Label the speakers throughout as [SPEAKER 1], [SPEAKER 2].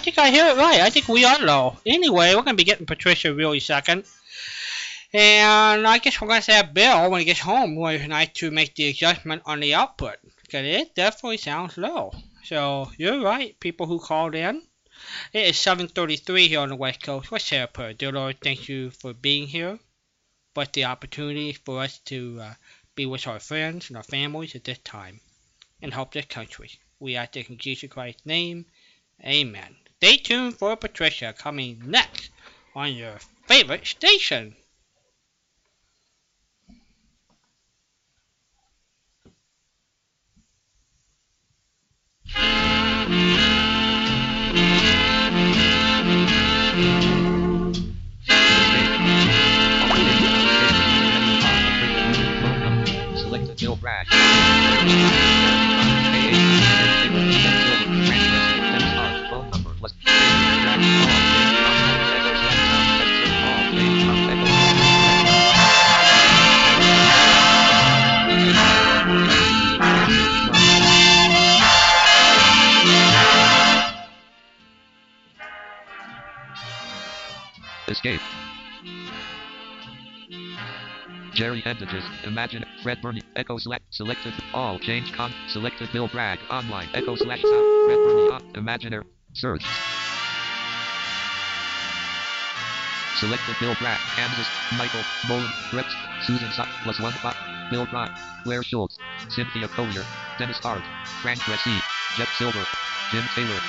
[SPEAKER 1] I, think I hear it right. I think we are low. Anyway, we're gonna be getting Patricia really second. And I guess we're gonna say Bill when he gets home nice to make the adjustment on the output. Cause it definitely sounds low. So you're right, people who called in. It is 7:33 here on the West Coast. What's up, dear Lord? Thank you for being here. But the opportunity for us to uh, be with our friends and our families at this time and help this country. We ask this in Jesus Christ's name. Amen. Stay tuned for Patricia coming next on your favorite station.
[SPEAKER 2] Select Bragg. Phone Escape. Jerry Endages, Imagine, Fred Burney, Echo Select, Selected, All, Change Con, Selected Bill Bragg, Online, Echo Select Sound, Fred Burney, on, Imaginer, Search. Selected Bill Bragg, Kansas, Michael, Bowen, Brett, Susan Suck, plus one spot, Bill Brock, Claire Schultz, Cynthia Collier, Dennis Hart, Frank Cressy, Jeff Silver, Jim Taylor,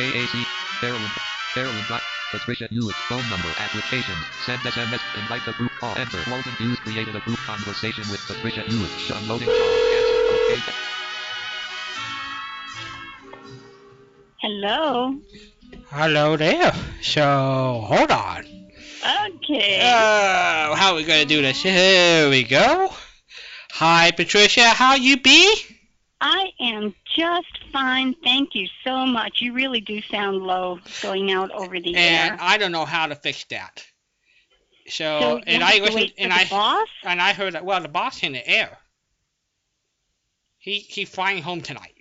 [SPEAKER 2] AAC, Carolyn, Carolyn Brock, Patricia Hewitt, phone number, applications, send SMS, invite the group call, enter. Walden Hughes created a group conversation with Patricia Hewitt. Downloading call, answer, okay.
[SPEAKER 3] Hello.
[SPEAKER 1] Hello there. So hold on.
[SPEAKER 3] Okay.
[SPEAKER 1] Uh, how are we gonna do this? Here we go. Hi, Patricia. How you be?
[SPEAKER 3] I am just fine. Thank you so much. You really do sound low going out over the
[SPEAKER 1] And
[SPEAKER 3] air.
[SPEAKER 1] I don't know how to fix that. So,
[SPEAKER 3] So
[SPEAKER 1] and I listened, and
[SPEAKER 3] the
[SPEAKER 1] I
[SPEAKER 3] boss?
[SPEAKER 1] and I heard that. Well, the boss in the air. He he's flying home tonight.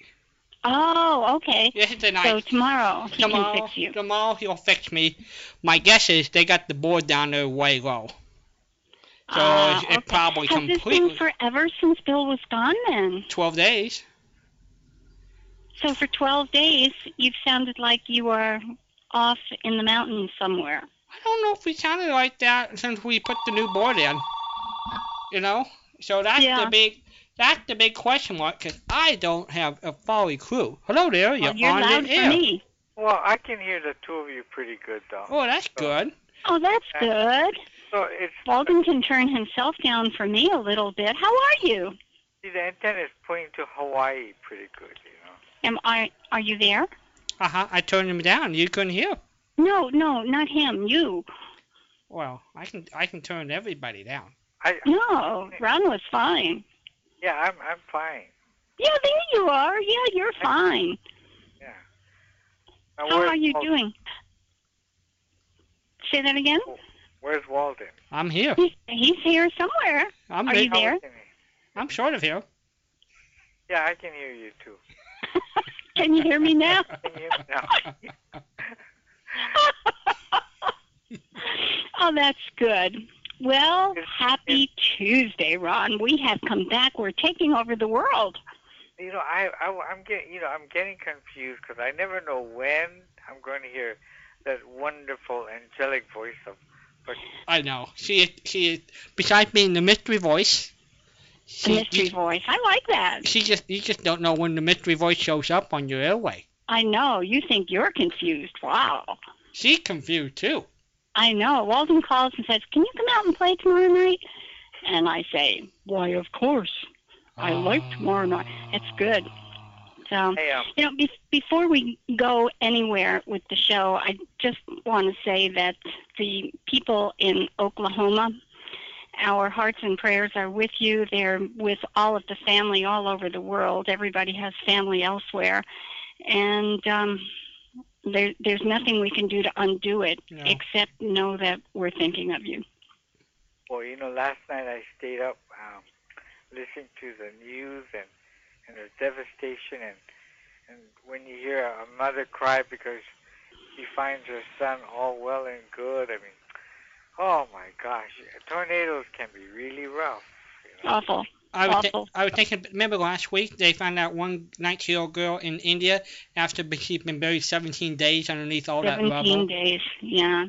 [SPEAKER 3] Oh, okay.
[SPEAKER 1] Yes, tonight.
[SPEAKER 3] So tomorrow he
[SPEAKER 1] tomorrow,
[SPEAKER 3] can fix you.
[SPEAKER 1] tomorrow he'll fix me. My guess is they got the board down there way low. So
[SPEAKER 3] Ah,
[SPEAKER 1] it, it
[SPEAKER 3] okay.
[SPEAKER 1] probably
[SPEAKER 3] Has this been forever since Bill was gone then?
[SPEAKER 1] 12 days.
[SPEAKER 3] So for 12 days, you've sounded like you were off in the mountains somewhere.
[SPEAKER 1] I don't know if we sounded like that since we put the new board in. You know, so that's
[SPEAKER 3] Yeah.
[SPEAKER 1] the big that's the big question mark because I don't have a folly clue. Hello there, you're,
[SPEAKER 3] Well, you're
[SPEAKER 1] on
[SPEAKER 3] loud
[SPEAKER 1] the
[SPEAKER 3] for me.
[SPEAKER 4] Well, I can hear the two of you pretty good, though.
[SPEAKER 1] Oh, that's good.
[SPEAKER 3] Oh, that's good.
[SPEAKER 4] So it's
[SPEAKER 3] Walden can turn himself down for me a little bit. How are you?
[SPEAKER 4] see, the antenna is pointing to Hawaii pretty good, you know.
[SPEAKER 3] Am I? Are you there?
[SPEAKER 1] Uh huh. I turned him down. You couldn't hear.
[SPEAKER 3] No, no, not him. You.
[SPEAKER 1] Well, I can I can turn everybody down.
[SPEAKER 4] I
[SPEAKER 3] No, Ron was fine.
[SPEAKER 4] yeah, I'm I'm fine.
[SPEAKER 3] Yeah, there you are. Yeah, you're fine.
[SPEAKER 4] Yeah. Now,
[SPEAKER 3] How are you
[SPEAKER 4] Walden?
[SPEAKER 3] doing? Say that again.
[SPEAKER 4] Where's Walden?
[SPEAKER 1] I'm here.
[SPEAKER 3] He's, he's here somewhere.
[SPEAKER 1] I'm
[SPEAKER 3] Are
[SPEAKER 1] here.
[SPEAKER 3] you there?
[SPEAKER 4] How can he-
[SPEAKER 1] I'm sort of here.
[SPEAKER 4] Yeah, I can hear you too.
[SPEAKER 3] Can you hear me now?
[SPEAKER 4] Can
[SPEAKER 3] oh, that's good. Well, happy Tuesday, Ron. We have come back. We're taking over the world.
[SPEAKER 4] You know, I, I I'm getting you know I'm getting confused because I never know when I'm going to hear that wonderful angelic voice of.
[SPEAKER 1] I know. She she besides being the mystery voice.
[SPEAKER 3] The
[SPEAKER 1] She,
[SPEAKER 3] mystery
[SPEAKER 1] you,
[SPEAKER 3] voice. I like that.
[SPEAKER 1] she just you just don't know when the mystery voice shows up on your airway.
[SPEAKER 3] I know. You think you're confused. Wow.
[SPEAKER 1] She's confused too.
[SPEAKER 3] I know. Walden calls and says, Can you come out and play tomorrow night? And I say, Why, of course. I like tomorrow night. It's good. So,
[SPEAKER 4] Hey, um,
[SPEAKER 3] you know, be- before we go anywhere with the show, I just want to say that the people in Oklahoma, our hearts and prayers are with you. They're with all of the family all over the world. Everybody has family elsewhere. And um, there, there's nothing we can do to undo it
[SPEAKER 1] No.
[SPEAKER 3] except know that we're thinking of you.
[SPEAKER 4] well, you know, last night I stayed up um, listening to the news and and the devastation and and when you hear a mother cry because she finds her son all well and good. I mean, oh my gosh, tornadoes can be really rough. You know?
[SPEAKER 3] Awful.
[SPEAKER 1] I was, thi-
[SPEAKER 3] Awful.
[SPEAKER 1] I was thinking, remember last week they found out one 19 year old girl in India after she'd been buried 17 days underneath all that rubble?
[SPEAKER 3] 17
[SPEAKER 1] rubble?
[SPEAKER 3] days. Yeah.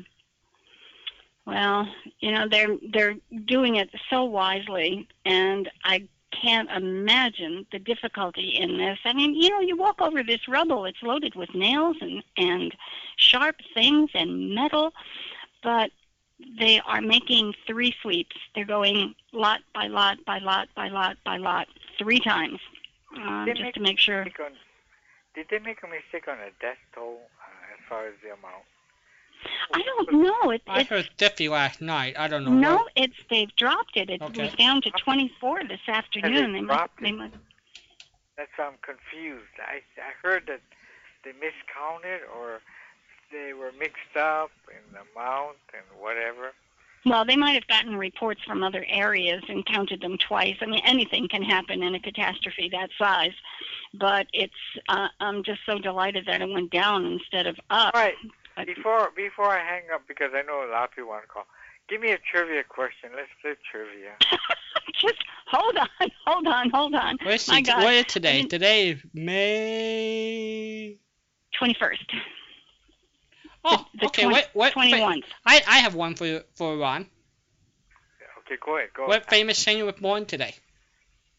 [SPEAKER 3] Well, you know they're they're doing it so wisely, and I can't imagine the difficulty in this. I mean, you know, you walk over this rubble; it's loaded with nails and and sharp things and metal, but they are making three sweeps. They're going lot by lot by lot by lot by lot three times, um, just
[SPEAKER 4] make-
[SPEAKER 3] to make sure.
[SPEAKER 4] On- Did they make a mistake on a death toll uh, as far as the amount?
[SPEAKER 3] I don't know. It,
[SPEAKER 1] I
[SPEAKER 3] it's
[SPEAKER 1] heard 50 last night. I don't know.
[SPEAKER 3] No,
[SPEAKER 1] what-
[SPEAKER 3] it's they've dropped it. It
[SPEAKER 1] Okay.
[SPEAKER 3] was down to 24 this afternoon. They must,
[SPEAKER 4] dropped
[SPEAKER 3] they
[SPEAKER 4] it?
[SPEAKER 3] must.
[SPEAKER 4] That's why I'm confused. I I heard that they miscounted or they were mixed up in the amount and whatever.
[SPEAKER 3] Well, they might have gotten reports from other areas and counted them twice. I mean, anything can happen in a catastrophe that size. But it's uh, I'm just so delighted that it went down instead of up.
[SPEAKER 4] All right, before before I hang up because I know a lot of people want to call. Give me a trivia question. Let's play trivia.
[SPEAKER 3] just hold on, hold on, hold on.
[SPEAKER 1] Where's
[SPEAKER 3] My
[SPEAKER 1] the,
[SPEAKER 3] God.
[SPEAKER 1] what is today?
[SPEAKER 3] mean-
[SPEAKER 1] Today is May.
[SPEAKER 3] 21st.
[SPEAKER 1] Oh,
[SPEAKER 3] the
[SPEAKER 1] okay.
[SPEAKER 3] twen-
[SPEAKER 1] what, what,
[SPEAKER 3] 21st.
[SPEAKER 1] I, I have one for for Ron.
[SPEAKER 4] Okay, go ahead. Go.
[SPEAKER 1] What famous singer was born today?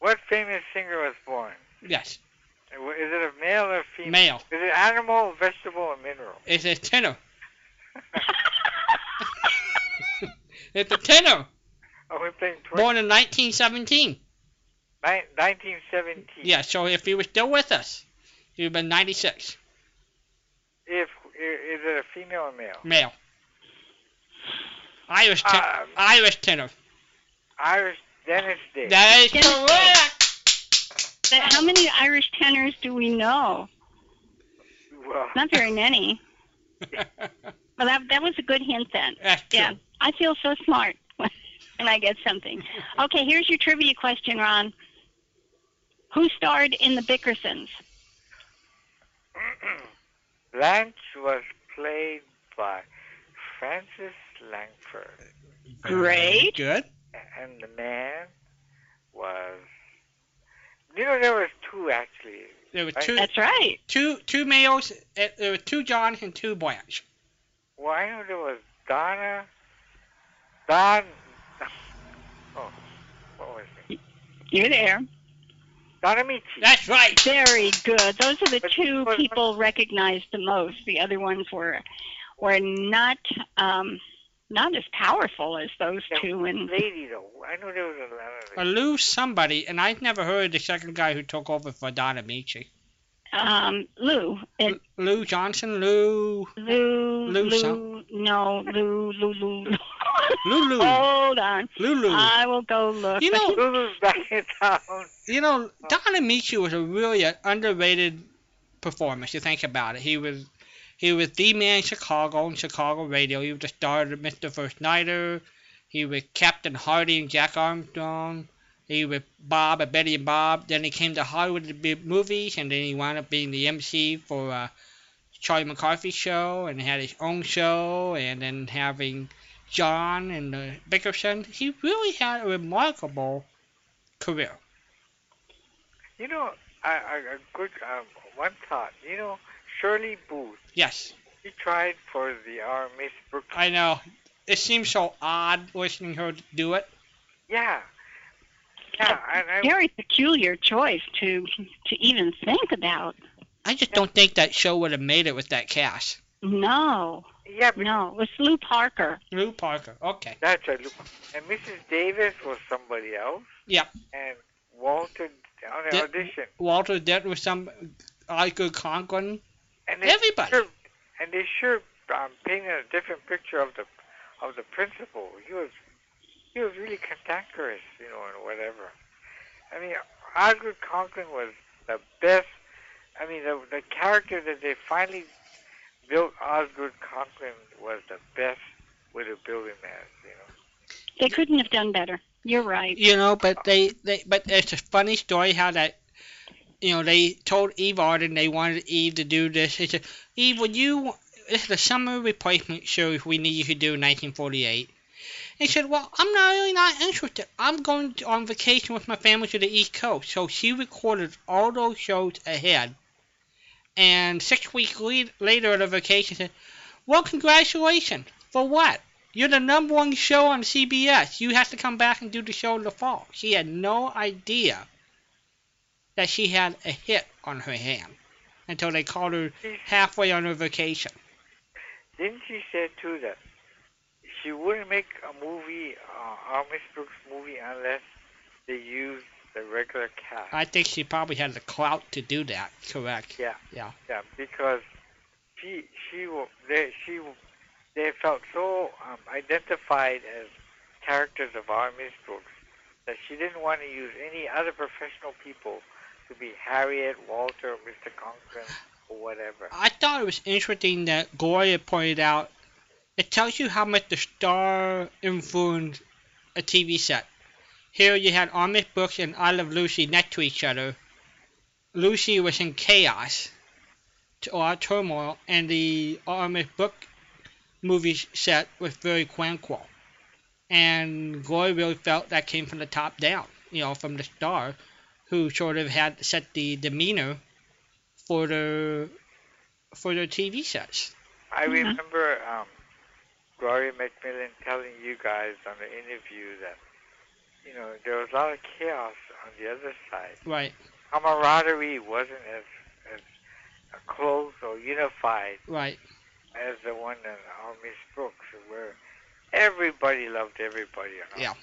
[SPEAKER 4] What famous singer was born?
[SPEAKER 1] Yes,
[SPEAKER 4] Is it a male or female?
[SPEAKER 1] male.
[SPEAKER 4] Is it animal, vegetable, or mineral?
[SPEAKER 1] It's a tenor. It's a tenor.
[SPEAKER 4] Oh, we're playing 20,
[SPEAKER 1] Born in 1917.
[SPEAKER 4] ni- 1917.
[SPEAKER 1] Yeah, so if he was still with us, he would have been 96.
[SPEAKER 4] If i- is it a female or male?
[SPEAKER 1] Male. Irish, ten-
[SPEAKER 4] Um,
[SPEAKER 1] Irish tenor.
[SPEAKER 4] Irish Dennis Day.
[SPEAKER 1] That is
[SPEAKER 3] Dennis
[SPEAKER 1] correct.
[SPEAKER 3] But how many Irish tenors do we know?
[SPEAKER 4] well,
[SPEAKER 3] Not very many. Well, that that was a good hint then.
[SPEAKER 1] That's true.
[SPEAKER 3] Yeah, I feel so smart when I get something. Okay, here's your trivia question, Ron. Who starred in The Bickersons?
[SPEAKER 4] Blanche was played by Frances Langford,
[SPEAKER 3] Great.
[SPEAKER 1] Good.
[SPEAKER 4] and the man was. You know, there was two actually.
[SPEAKER 1] There were
[SPEAKER 4] Right.
[SPEAKER 1] two,
[SPEAKER 3] That's right.
[SPEAKER 1] two, two males. uh, There were two Johns and two Blanche.
[SPEAKER 4] Well, I know there was Donna. Don. Oh, what was it?
[SPEAKER 3] You're there.
[SPEAKER 4] Donna
[SPEAKER 1] That's right.
[SPEAKER 3] Very good. Those are the
[SPEAKER 4] But-
[SPEAKER 3] two
[SPEAKER 4] but-
[SPEAKER 3] people recognized the most. The other ones were were not um, not as powerful as those
[SPEAKER 4] Yeah,
[SPEAKER 3] two. And
[SPEAKER 4] lady though. I know there was
[SPEAKER 1] A
[SPEAKER 4] another.
[SPEAKER 1] Lou somebody, and I've never heard the second guy who took over for Don Ameche.
[SPEAKER 3] Um, Lou, it,
[SPEAKER 1] Lou Johnson, Lou,
[SPEAKER 3] Lou,
[SPEAKER 1] Lou
[SPEAKER 3] Lou,
[SPEAKER 1] some-
[SPEAKER 3] no, Lou, Lou, Lou. Lou.
[SPEAKER 1] Lulu,
[SPEAKER 3] Hold on.
[SPEAKER 1] Lulu.
[SPEAKER 3] I will go look.
[SPEAKER 1] You know-
[SPEAKER 4] Lulu's back in town.
[SPEAKER 1] You know, Don Ameche was a really uh, underrated performer. If you think about it, he was he was the man in Chicago on Chicago radio. He was the star of Mr. First Nighter. He was Captain Hardy and Jack Armstrong. He was Bob at Betty and Bob. Then he came to Hollywood to be movies, and then he wound up being the MC for uh, Charlie McCarthy show, and had his own show, and then having John and uh, Bickerson. He really had a remarkable career.
[SPEAKER 4] You know, I, I, a good um, one thought. You know, Shirley Booth.
[SPEAKER 1] Yes,
[SPEAKER 4] She tried for the Miss Brooks.
[SPEAKER 1] I know. It seems so odd listening her do it.
[SPEAKER 4] Yeah. Yeah, and I,
[SPEAKER 3] Very peculiar choice to to even think about.
[SPEAKER 1] I just don't think that show would have made it with that cast.
[SPEAKER 3] No,
[SPEAKER 4] yeah, but
[SPEAKER 3] no, it was Lew Parker.
[SPEAKER 1] Lew Parker. Okay.
[SPEAKER 4] that's right. Look, and Mrs. Davis was somebody else.
[SPEAKER 1] Yep.
[SPEAKER 4] And Walter on the
[SPEAKER 1] Did-
[SPEAKER 4] audition,
[SPEAKER 1] Walter did with some Iker Conklin.
[SPEAKER 4] and they
[SPEAKER 1] Everybody.
[SPEAKER 4] Sure, and they sure um, painted a different picture of the of the principal. He was he was really cantankerous, you know, and whatever. I mean, Osgood Conklin was the best. I mean, the the character that they finally built Osgood Conklin was the best way to build him as, you know.
[SPEAKER 3] They couldn't have done better. You're right.
[SPEAKER 1] You know, but they, they but it's a funny story how that you know, they told Eve Arden they wanted Eve to do this. They said, Eve, would you this is the summer replacement show we need you to do in 1948. And he said, well, I'm not really not interested. I'm going on vacation with my family to the East Coast. So she recorded all those shows ahead. And six weeks le- later at the vacation, said, well, congratulations. For what? You're the number one show on CBS. You have to come back and do the show in the fall. She had no idea that she had a hit on her hand until they called her halfway on her vacation.
[SPEAKER 4] Didn't she say too that she wouldn't make a movie, uh, Miss Brooks movie, unless they used the regular cast?
[SPEAKER 1] I think she probably had the clout to do that. Correct.
[SPEAKER 4] Yeah.
[SPEAKER 1] Yeah.
[SPEAKER 4] Yeah, because she she wa- they she they felt so um, identified as characters of our Miss Brooks that she didn't want to use any other professional people to be Harriet, Walter, Mr. Conklin, or whatever.
[SPEAKER 1] I thought it was interesting that Gloria pointed out it tells you how much the star influenced a TV set. Here you had Our Miss Brooks and I Love Lucy next to each other. Lucy was in chaos or turmoil, and the Amish Book movie set was very tranquil. And Gloria really felt that came from the top down, you know, from the star, who sort of had set the demeanor for the for their TV sets.
[SPEAKER 4] I
[SPEAKER 3] Mhm.
[SPEAKER 4] remember um, Gloria McMillan telling you guys on the interview that you know there was a lot of chaos on the other side.
[SPEAKER 1] Right,
[SPEAKER 4] Camaraderie wasn't as as close or unified
[SPEAKER 1] right.
[SPEAKER 4] as the one in our Miss Brooks, where everybody loved everybody. You know?
[SPEAKER 1] Yeah.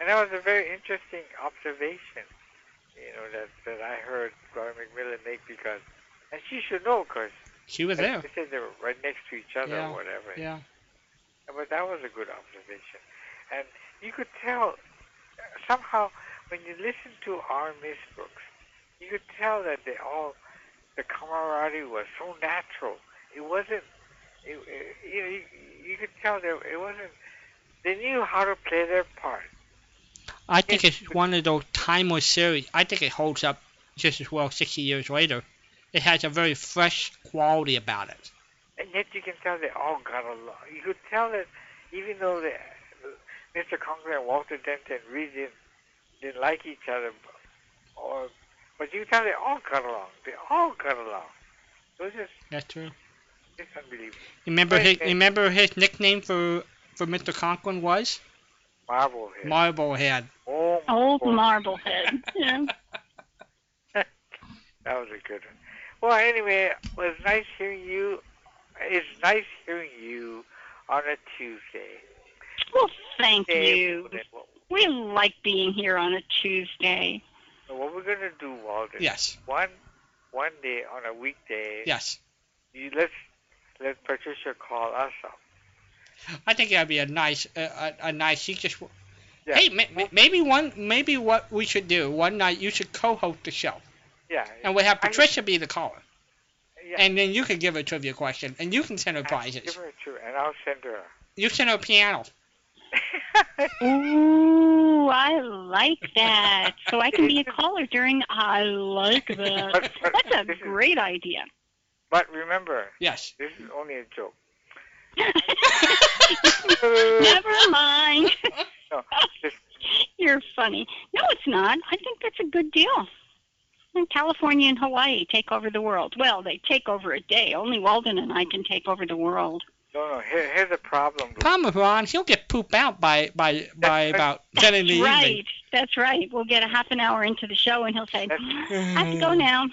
[SPEAKER 4] And that was a very interesting observation, you know, that, that I heard Gloria McMillan make because, and she should know because
[SPEAKER 1] She was there.
[SPEAKER 4] they said they were right next to each other
[SPEAKER 1] Yeah,
[SPEAKER 4] or whatever.
[SPEAKER 1] Yeah.
[SPEAKER 4] But that was a good observation. And you could tell, somehow, when you listen to our Miss Brooks, you could tell that they all, the camaraderie was so natural. It wasn't, it, it, you, know, you, you could tell that it wasn't, they knew how to play their part.
[SPEAKER 1] I think it's one of those timeless series. I think it holds up just as well 60 years later. It has a very fresh quality about it.
[SPEAKER 4] And yet you can tell they all got along. You could tell that even though they, Mr. Conklin and Walter Denton really didn't, didn't like each other, or but you can tell they all got along. They all got along. It was just,
[SPEAKER 1] That's true.
[SPEAKER 4] just unbelievable.
[SPEAKER 1] Remember his
[SPEAKER 4] and-
[SPEAKER 1] remember his nickname for for Mr. Conklin was
[SPEAKER 4] Marblehead.
[SPEAKER 1] Marblehead.
[SPEAKER 4] oh, my
[SPEAKER 3] Old
[SPEAKER 4] God.
[SPEAKER 3] Marblehead. Yeah.
[SPEAKER 4] That was a good one. Well, anyway, it was nice hearing you. It's nice hearing you on a Tuesday.
[SPEAKER 3] Well, thank
[SPEAKER 4] Hey,
[SPEAKER 3] you. We like being here on a Tuesday.
[SPEAKER 4] what we're gonna do, Walter?
[SPEAKER 1] Yes.
[SPEAKER 4] One, one day on a weekday.
[SPEAKER 1] Yes.
[SPEAKER 4] You let's let Patricia call us up.
[SPEAKER 1] I think that'd be a nice a, a, a nice. She just
[SPEAKER 4] Yeah.
[SPEAKER 1] hey ma- ma- maybe one maybe what we should do one night you should co-host the show
[SPEAKER 4] Yeah.
[SPEAKER 1] and we'll have
[SPEAKER 4] I-
[SPEAKER 1] Patricia be the caller
[SPEAKER 4] yeah.
[SPEAKER 1] and then you can give her a trivia question and you can send her prizes.
[SPEAKER 4] I'll Give
[SPEAKER 1] prizes.
[SPEAKER 4] her a two, and I'll send her.
[SPEAKER 1] You send her a piano.
[SPEAKER 3] Ooh, I like that. So I can be a caller during. I like that.
[SPEAKER 4] But- but
[SPEAKER 3] That's a
[SPEAKER 4] this is-
[SPEAKER 3] great idea.
[SPEAKER 4] But remember,
[SPEAKER 1] Yes.
[SPEAKER 4] this is only a joke.
[SPEAKER 3] Never mind.
[SPEAKER 4] No, just
[SPEAKER 3] You're funny. No, it's not. I think that's a good deal. And California and Hawaii take over the world. Well, they take over a day. Only Walden and I can take over the world.
[SPEAKER 4] no, no. Here, here's the problem.
[SPEAKER 1] Problem with Ron, he'll get pooped out by by by about ten in the
[SPEAKER 3] right.
[SPEAKER 1] evening.
[SPEAKER 3] That's right. We'll get a half an hour into the show and he'll say,
[SPEAKER 4] That's-
[SPEAKER 3] I have to go now.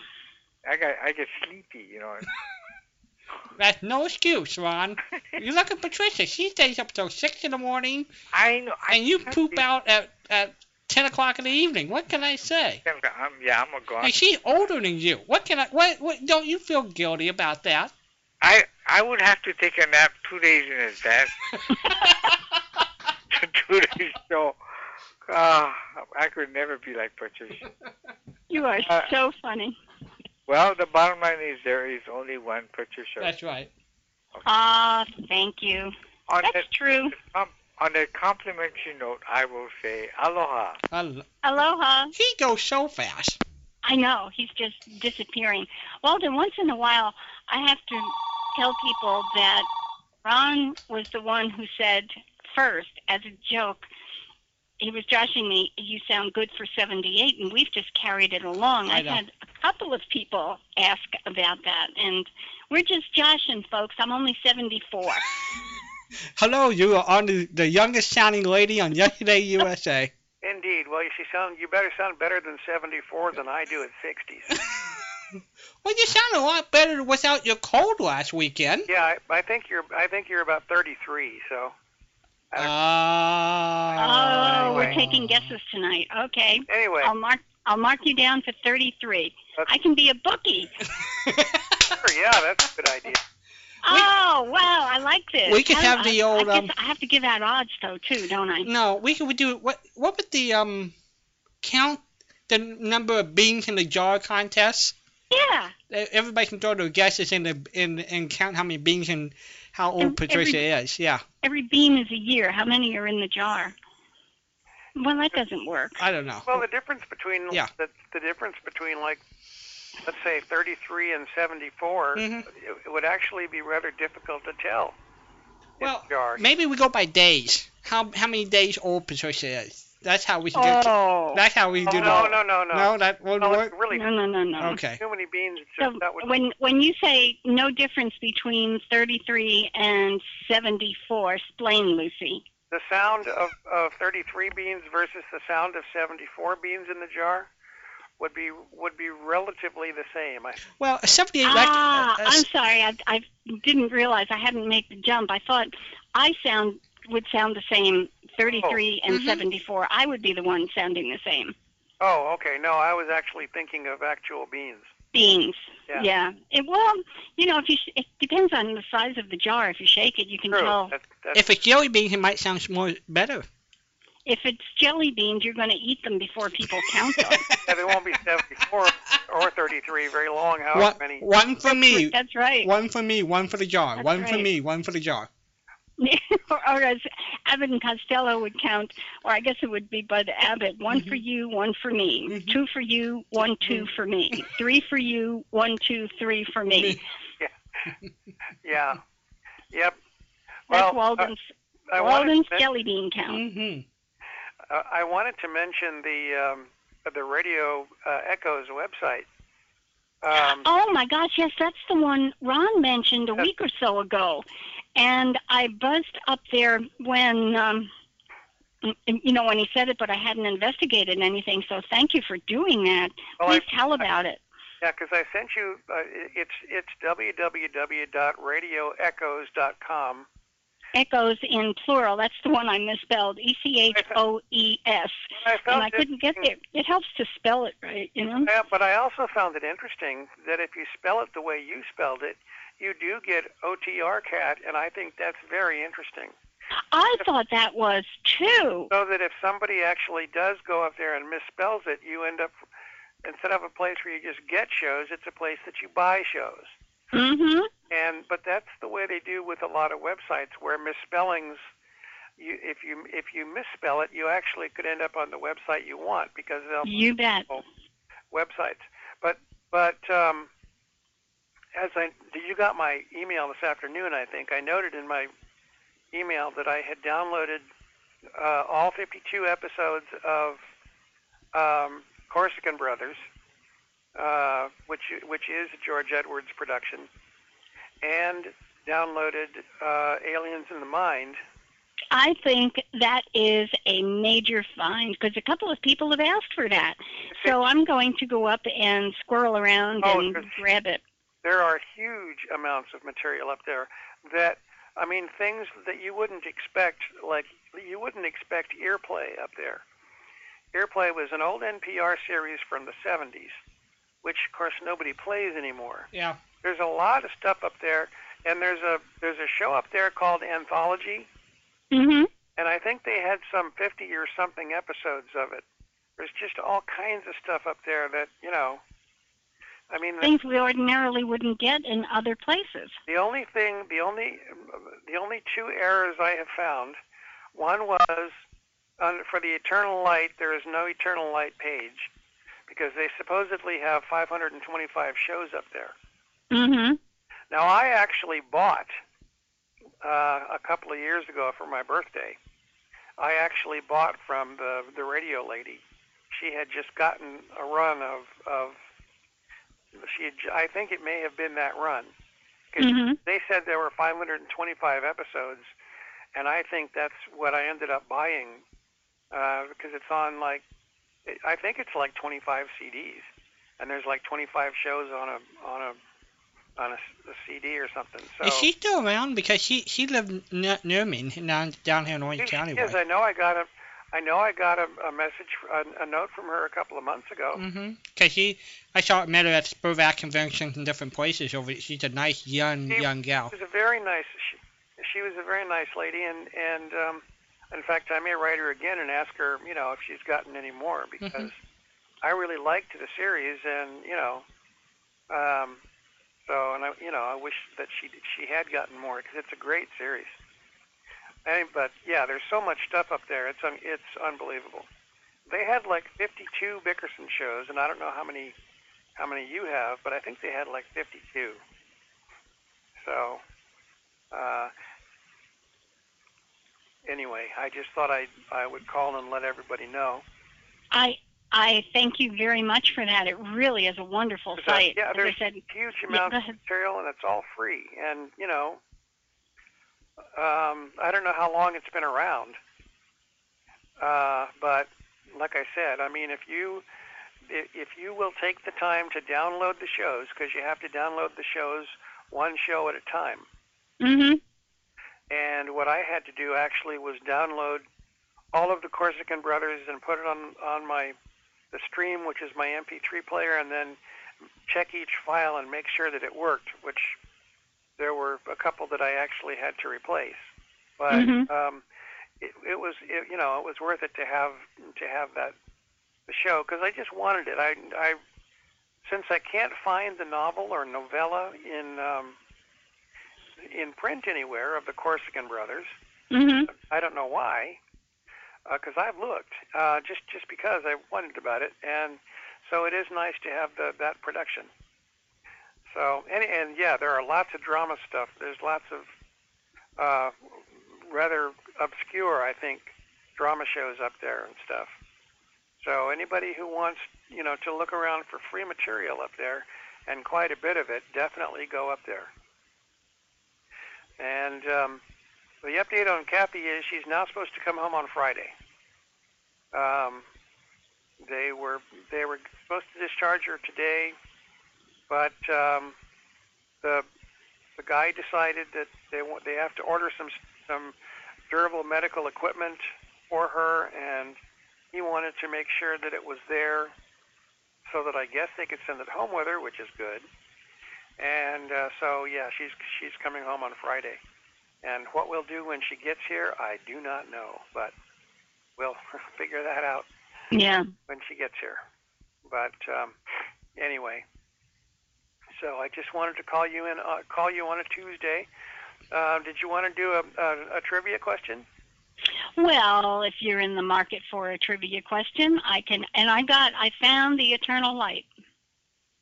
[SPEAKER 4] I got, I get sleepy, you know.
[SPEAKER 1] That's no excuse, Ron. You look at Patricia. She stays up till six in the morning,
[SPEAKER 4] I know. I
[SPEAKER 1] and you
[SPEAKER 4] can't
[SPEAKER 1] poop
[SPEAKER 4] be-
[SPEAKER 1] out at at ten o'clock in the evening. What can I say?
[SPEAKER 4] I'm, yeah, I'm a gone.
[SPEAKER 1] And she's older than you. What can I? What? What? Don't you feel guilty about that?
[SPEAKER 4] I, I would have to take a nap two days in advance to do this show. Ah, I could never be like Patricia.
[SPEAKER 3] You are
[SPEAKER 4] Uh,
[SPEAKER 3] so funny.
[SPEAKER 4] Well, the bottom line is there is only one Patricia.
[SPEAKER 1] That's right.
[SPEAKER 3] Ah, thank you.
[SPEAKER 4] on
[SPEAKER 3] That's
[SPEAKER 4] that,
[SPEAKER 3] true.
[SPEAKER 4] um, on a complimentary note, I will say aloha.
[SPEAKER 1] I lo-
[SPEAKER 3] Aloha.
[SPEAKER 1] he goes so fast.
[SPEAKER 3] I know. He's just disappearing. Walden, once in a while, I have to tell people that Ron was the one who said first, as a joke, he was joshing me, you sound good for 78, and we've just carried it along.
[SPEAKER 1] I
[SPEAKER 3] I've had a couple of people ask about that, and we're just joshing, folks. I'm only 74.
[SPEAKER 1] Hello, you are on the, the youngest sounding lady on Yesterday USA.
[SPEAKER 5] Indeed. Well, you should sound. You better sound better than 74 than I do at 60s.
[SPEAKER 1] Well, you sound a lot better without your cold last weekend.
[SPEAKER 5] yeah, I, I think you're. I think you're about 33. So. I don't-
[SPEAKER 1] Ah.
[SPEAKER 3] Oh, we're taking guesses tonight. Okay.
[SPEAKER 5] Anyway,
[SPEAKER 3] I'll mark I'll mark you down for 33.
[SPEAKER 5] That's-
[SPEAKER 3] I can be a bookie.
[SPEAKER 5] sure, yeah, that's a good idea.
[SPEAKER 3] Oh, wow, I like this.
[SPEAKER 1] We could
[SPEAKER 3] I-
[SPEAKER 1] have
[SPEAKER 3] I-
[SPEAKER 1] the old,
[SPEAKER 3] I,
[SPEAKER 1] um,
[SPEAKER 3] I have to give out odds though too, don't I?
[SPEAKER 1] no, we could we do what? What would the um count the number of beans in the jar contest?
[SPEAKER 3] Yeah.
[SPEAKER 1] Everybody can throw their guesses in the in and count how many beans and how old
[SPEAKER 3] And
[SPEAKER 1] Patricia
[SPEAKER 3] every-
[SPEAKER 1] is. Yeah,
[SPEAKER 3] Every bean is a year. How many are in the jar? Well, that doesn't work.
[SPEAKER 1] I don't know.
[SPEAKER 5] Well, the difference between
[SPEAKER 1] Yeah.
[SPEAKER 5] the, the difference between like let's say 33 and 74
[SPEAKER 1] Mhm.
[SPEAKER 5] it, it would actually be rather difficult to tell.
[SPEAKER 1] Well. Maybe we go by days. How how many days old Patricia is? That's how we should get.
[SPEAKER 3] Oh.
[SPEAKER 1] That's how we
[SPEAKER 5] Oh,
[SPEAKER 1] do
[SPEAKER 5] no,
[SPEAKER 1] the.
[SPEAKER 5] no, no, no,
[SPEAKER 1] No, that won't
[SPEAKER 5] No,
[SPEAKER 1] work.
[SPEAKER 5] really
[SPEAKER 3] No, no, no, no.
[SPEAKER 1] Okay.
[SPEAKER 5] too many beans. It's
[SPEAKER 3] So
[SPEAKER 5] that would,
[SPEAKER 3] when when you say no difference between 33 and 74, explain, Lucy.
[SPEAKER 5] the sound of, of 33 beans versus the sound of 74 beans in the jar would be would be relatively the same. I,
[SPEAKER 1] Well, a 78.
[SPEAKER 3] Ah,
[SPEAKER 1] like, uh,
[SPEAKER 3] I'm sorry. I, I didn't realize I hadn't made the jump. I thought I sound would sound the same 33 and
[SPEAKER 1] Mhm.
[SPEAKER 3] 74. I would be the one sounding the same.
[SPEAKER 5] oh, okay. No, I was actually thinking of actual beans.
[SPEAKER 3] Beans.
[SPEAKER 5] Yeah.
[SPEAKER 3] It, well, you know, if you sh- it depends on the size of the jar. If you shake it, you can
[SPEAKER 5] True.
[SPEAKER 3] tell.
[SPEAKER 5] That's, that's,
[SPEAKER 1] if it's jelly beans, it might sound more better.
[SPEAKER 3] If it's jelly beans, you're going to eat them before people count them.
[SPEAKER 5] yeah, they won't be 74 or 33 very long. However
[SPEAKER 1] one,
[SPEAKER 5] many.
[SPEAKER 1] one for me.
[SPEAKER 3] That's right.
[SPEAKER 1] One for me, one for the jar.
[SPEAKER 3] That's
[SPEAKER 1] one for me, one for the jar.
[SPEAKER 3] or, or as Abbott and Costello would count, or I guess it would be Bud Abbott. One for you, one for me.
[SPEAKER 1] Mhm.
[SPEAKER 3] Two for you, one, two for me. Three for you, one, two, three for me.
[SPEAKER 5] Yeah. yeah. Yep.
[SPEAKER 3] That's
[SPEAKER 5] Well,
[SPEAKER 3] Walden's,
[SPEAKER 5] I
[SPEAKER 3] Walden's
[SPEAKER 5] to,
[SPEAKER 3] jelly bean count.
[SPEAKER 1] hmm
[SPEAKER 5] uh, I wanted to mention the um, the Radio uh, Echoes website. Um,
[SPEAKER 3] Oh my gosh, yes, that's the one Ron mentioned a week or so ago. And I buzzed up there when, um, m- you know, when he said it, but I hadn't investigated anything. So thank you for doing that.
[SPEAKER 5] well, I-
[SPEAKER 3] Please tell about it.
[SPEAKER 5] Yeah, because I sent you. Uh, it- it's it's www.radioechoes.com.
[SPEAKER 3] Echoes in plural. That's the one I misspelled. E C H O E S. And I couldn't get there. It helps to spell it right, you know?
[SPEAKER 5] Yeah, but I also found it interesting that if you spell it the way you spelled it, you do get OTR cat, and I think that's very interesting.
[SPEAKER 3] I thought that was too.
[SPEAKER 5] So that if somebody actually does go up there and misspells it, you end up instead of a place where you just get shows, it's a place that you buy shows.
[SPEAKER 3] Mm-hmm.
[SPEAKER 5] And but that's the way they do with a lot of websites where misspellings you if you if you misspell it, you actually could end up on the website you want because they'll
[SPEAKER 3] You bet.
[SPEAKER 5] websites. But but um, as I you got my email this afternoon, I think I noted in my email that I had downloaded uh, all 52 episodes of um, Corsican Brothers, uh, which which is a George Edwards production, and downloaded uh, Aliens in the Mind.
[SPEAKER 3] I think that is a major find because a couple of people have asked for that. So I'm going to go up and squirrel around
[SPEAKER 5] Oh,
[SPEAKER 3] and grab it.
[SPEAKER 5] there are huge amounts of material up there that I mean things that you wouldn't expect like you wouldn't expect earplay up there. Earplay was an old NPR series from the 70s, which of course nobody plays anymore.
[SPEAKER 1] Yeah.
[SPEAKER 5] There's a lot of stuff up there and there's a there's a show up there called Anthology
[SPEAKER 3] hmm
[SPEAKER 5] and I think they had some 50 or something episodes of it. There's just all kinds of stuff up there that, you know, I mean, the-
[SPEAKER 3] Things we ordinarily wouldn't get in other places.
[SPEAKER 5] The only thing, the only, the only two errors I have found, one was on, for the Eternal Light. There is no Eternal Light page because they supposedly have 525 shows up there.
[SPEAKER 3] hmm
[SPEAKER 5] Now, I actually bought uh, a couple of years ago for my birthday. I actually bought from the the radio lady. She had just gotten a run of of. She, had, I think it may have been that run. 'Cause
[SPEAKER 3] hmm
[SPEAKER 5] They said there were 525 episodes, and I think that's what I ended up buying uh, because it's on like, I think it's like 25 CDs, and there's like 25 shows on a on a on a, a CD or something. So
[SPEAKER 1] Is she still around? Because she she lived n- near me down down here in Orange
[SPEAKER 5] She-
[SPEAKER 1] County.
[SPEAKER 5] Yes, I know. I got a, I know. I got a, a message, a, a note from her a couple of months ago.
[SPEAKER 1] Mm-hmm. Cause she, I saw met her at SPERDVAC conventions in different places. Over, she's a nice young
[SPEAKER 5] She-
[SPEAKER 1] young gal.
[SPEAKER 5] She was a very nice. She, she was a very nice lady, and and um, in fact, I may write her again and ask her, you know, if she's gotten any more because I really liked the series, and you know, um, so and I, you know, I wish that she she had gotten more because it's a great series. And, but yeah, there's so much stuff up there. It's un, it's unbelievable. They had like 52 Bickerson shows, and I don't know how many how many you have, but I think they had like 52. So, uh, anyway, I just thought I I would call and let everybody know.
[SPEAKER 3] I I thank you very much for that. It really is a wonderful site.
[SPEAKER 5] yeah, there's
[SPEAKER 3] I said,
[SPEAKER 5] huge
[SPEAKER 3] Yeah,
[SPEAKER 5] amounts
[SPEAKER 3] go
[SPEAKER 5] of material, and it's all free. And you know, um, I don't know how long it's been around, uh, but like I said, I mean, if you if you will take the time to download the shows, because you have to download the shows one show at a time.
[SPEAKER 3] hmm
[SPEAKER 5] And what I had to do actually was download all of the Corsican Brothers and put it on on my the stream, which is my MP3 player, and then check each file and make sure that it worked. Which there were a couple that I actually had to replace, but
[SPEAKER 3] Mhm.
[SPEAKER 5] um, it, it was it, you know it was worth it to have to have that the show because I just wanted it. I I since I can't find the novel or novella in um, in print anywhere of the Corsican brothers.
[SPEAKER 3] hmm
[SPEAKER 5] I don't know why, because I've looked uh, just just because I wondered about it, and so it is nice to have the, that production. So and and yeah, there are lots of drama stuff. There's lots of uh, rather obscure, I think, drama shows up there and stuff. So anybody who wants you know to look around for free material up there, and quite a bit of it, definitely go up there. And um, the update on Kathy is she's now supposed to come home on Friday. Um, they were they were supposed to discharge her today, but um, the the guy decided that they want they have to order some some durable medical equipment for her, and he wanted to make sure that it was there, so that I guess they could send it home with her, which is good. And uh, so yeah, she's she's coming home on Friday. And what we'll do when she gets here, I do not know, but we'll figure that out
[SPEAKER 3] Yeah.
[SPEAKER 5] when she gets here. But um, anyway, so I just wanted to call you in, uh, call you on a Tuesday. Uh, did you want to do a, a, a trivia question?
[SPEAKER 3] Well, if you're in the market for a trivia question, I can. And I got, I found the Eternal Light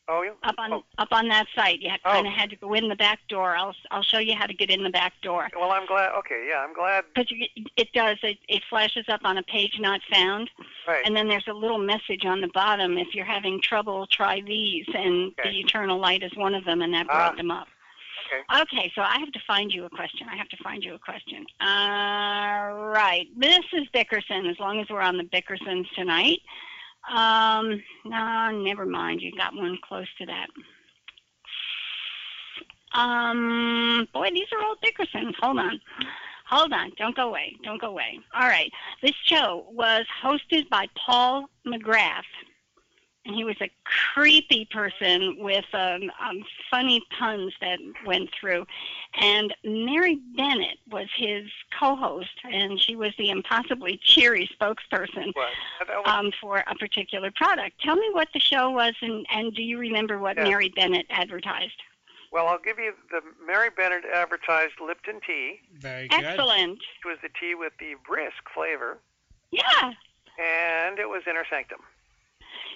[SPEAKER 5] Oh, you?
[SPEAKER 3] up on
[SPEAKER 5] Oh.
[SPEAKER 3] up on that site. You
[SPEAKER 5] Oh.
[SPEAKER 3] kind of had to go in the back door. I'll I'll show you how to get in the back door.
[SPEAKER 5] Well, I'm glad. Okay, yeah, I'm glad.
[SPEAKER 3] Because it does, it, it flashes up on a page not found,
[SPEAKER 5] Right.
[SPEAKER 3] and then there's a little message on the bottom. If you're having trouble, try these, and
[SPEAKER 5] Okay.
[SPEAKER 3] the Eternal Light is one of them, and that brought
[SPEAKER 5] Ah.
[SPEAKER 3] them up.
[SPEAKER 5] Okay.
[SPEAKER 3] Okay, so I have to find you a question. I have to find you a question. All right, Mrs. Bickerson. As long as we're on the Bickersons tonight. Um, no, never mind. You got one close to that. Um, boy, these are all Bickersons. Hold on. Hold on. Don't go away. Don't go away. All right. This show was hosted by Paul McGrath. And he was a creepy person with um, um, funny puns that went through. And Mary Bennett was his co host, and she was the impossibly cheery spokesperson
[SPEAKER 5] What? Was,
[SPEAKER 3] um, for a particular product. Tell me what the show was, and, and do you remember what
[SPEAKER 5] Yeah.
[SPEAKER 3] Mary Bennett advertised?
[SPEAKER 5] well, I'll give you the Mary Bennett advertised Lipton tea.
[SPEAKER 1] Very good.
[SPEAKER 3] Excellent.
[SPEAKER 5] It was the tea with the brisk flavor,
[SPEAKER 3] Yeah.
[SPEAKER 5] and it was Inner Sanctum.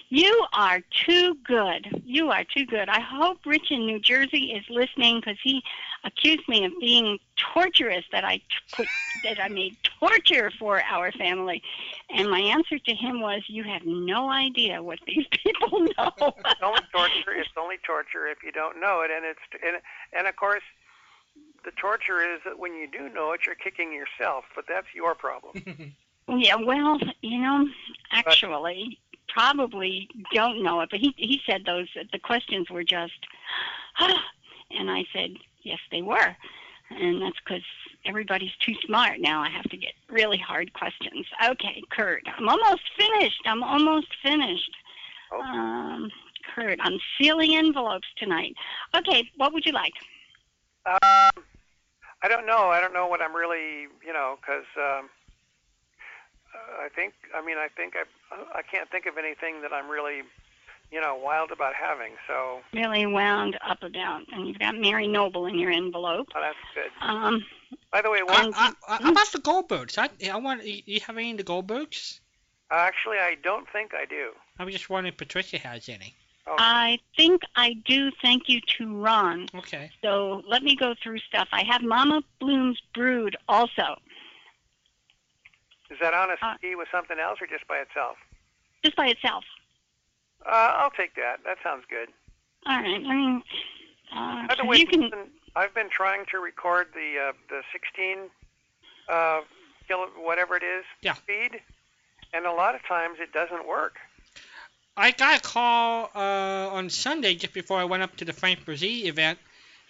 [SPEAKER 3] You are too good. You are too good. I hope Rich in New Jersey is listening because he accused me of being torturous that I t- put that I made torture for our family, and my answer to him was, "You have no idea what these people know."
[SPEAKER 5] it's only torture. It's only torture if you don't know it, and it's and and of course, the torture is that when you do know it, you're kicking yourself, but that's your problem.
[SPEAKER 3] yeah, well, you know, actually, probably don't know it, but he he said those the questions were just, and I said yes, they were, and that's because everybody's too smart now. I have to get really hard questions. Okay, Kurt, I'm almost finished. I'm almost finished.
[SPEAKER 5] Oh.
[SPEAKER 3] Um, Kurt, I'm sealing envelopes tonight. Okay, what would you like?
[SPEAKER 5] Um, I don't know. I don't know what I'm really, you know, because um, I think, I mean, I think I, I can't think of anything that I'm really, you know, wild about having. So
[SPEAKER 3] Really wound up about, and you've got Mary Noble in your envelope.
[SPEAKER 5] oh, that's good.
[SPEAKER 3] Um,
[SPEAKER 5] By the way, one,
[SPEAKER 1] Uh, uh, uh, about the Goldbergs, I, I want. You you have any of the Goldbergs?
[SPEAKER 5] actually, I don't think I do.
[SPEAKER 1] I was just wondering if Patricia has any.
[SPEAKER 5] Oh,
[SPEAKER 3] I think I do thank you to Ron.
[SPEAKER 1] Okay.
[SPEAKER 3] So let me go through stuff. I have Mama Bloom's Brood also,
[SPEAKER 5] is that on a
[SPEAKER 3] uh,
[SPEAKER 5] CD with something else or just by itself?
[SPEAKER 3] just by itself.
[SPEAKER 5] Uh, I'll take that. That sounds good.
[SPEAKER 3] All right. I mean, uh,
[SPEAKER 5] By the
[SPEAKER 3] 'cause
[SPEAKER 5] way,
[SPEAKER 3] you can.
[SPEAKER 5] listen, I've been trying to record the uh, the 16 uh, kilo, whatever it is
[SPEAKER 1] Yeah.
[SPEAKER 5] speed, and a lot of times it doesn't work.
[SPEAKER 1] I got a call uh, on Sunday just before I went up to the Frank Bresee event.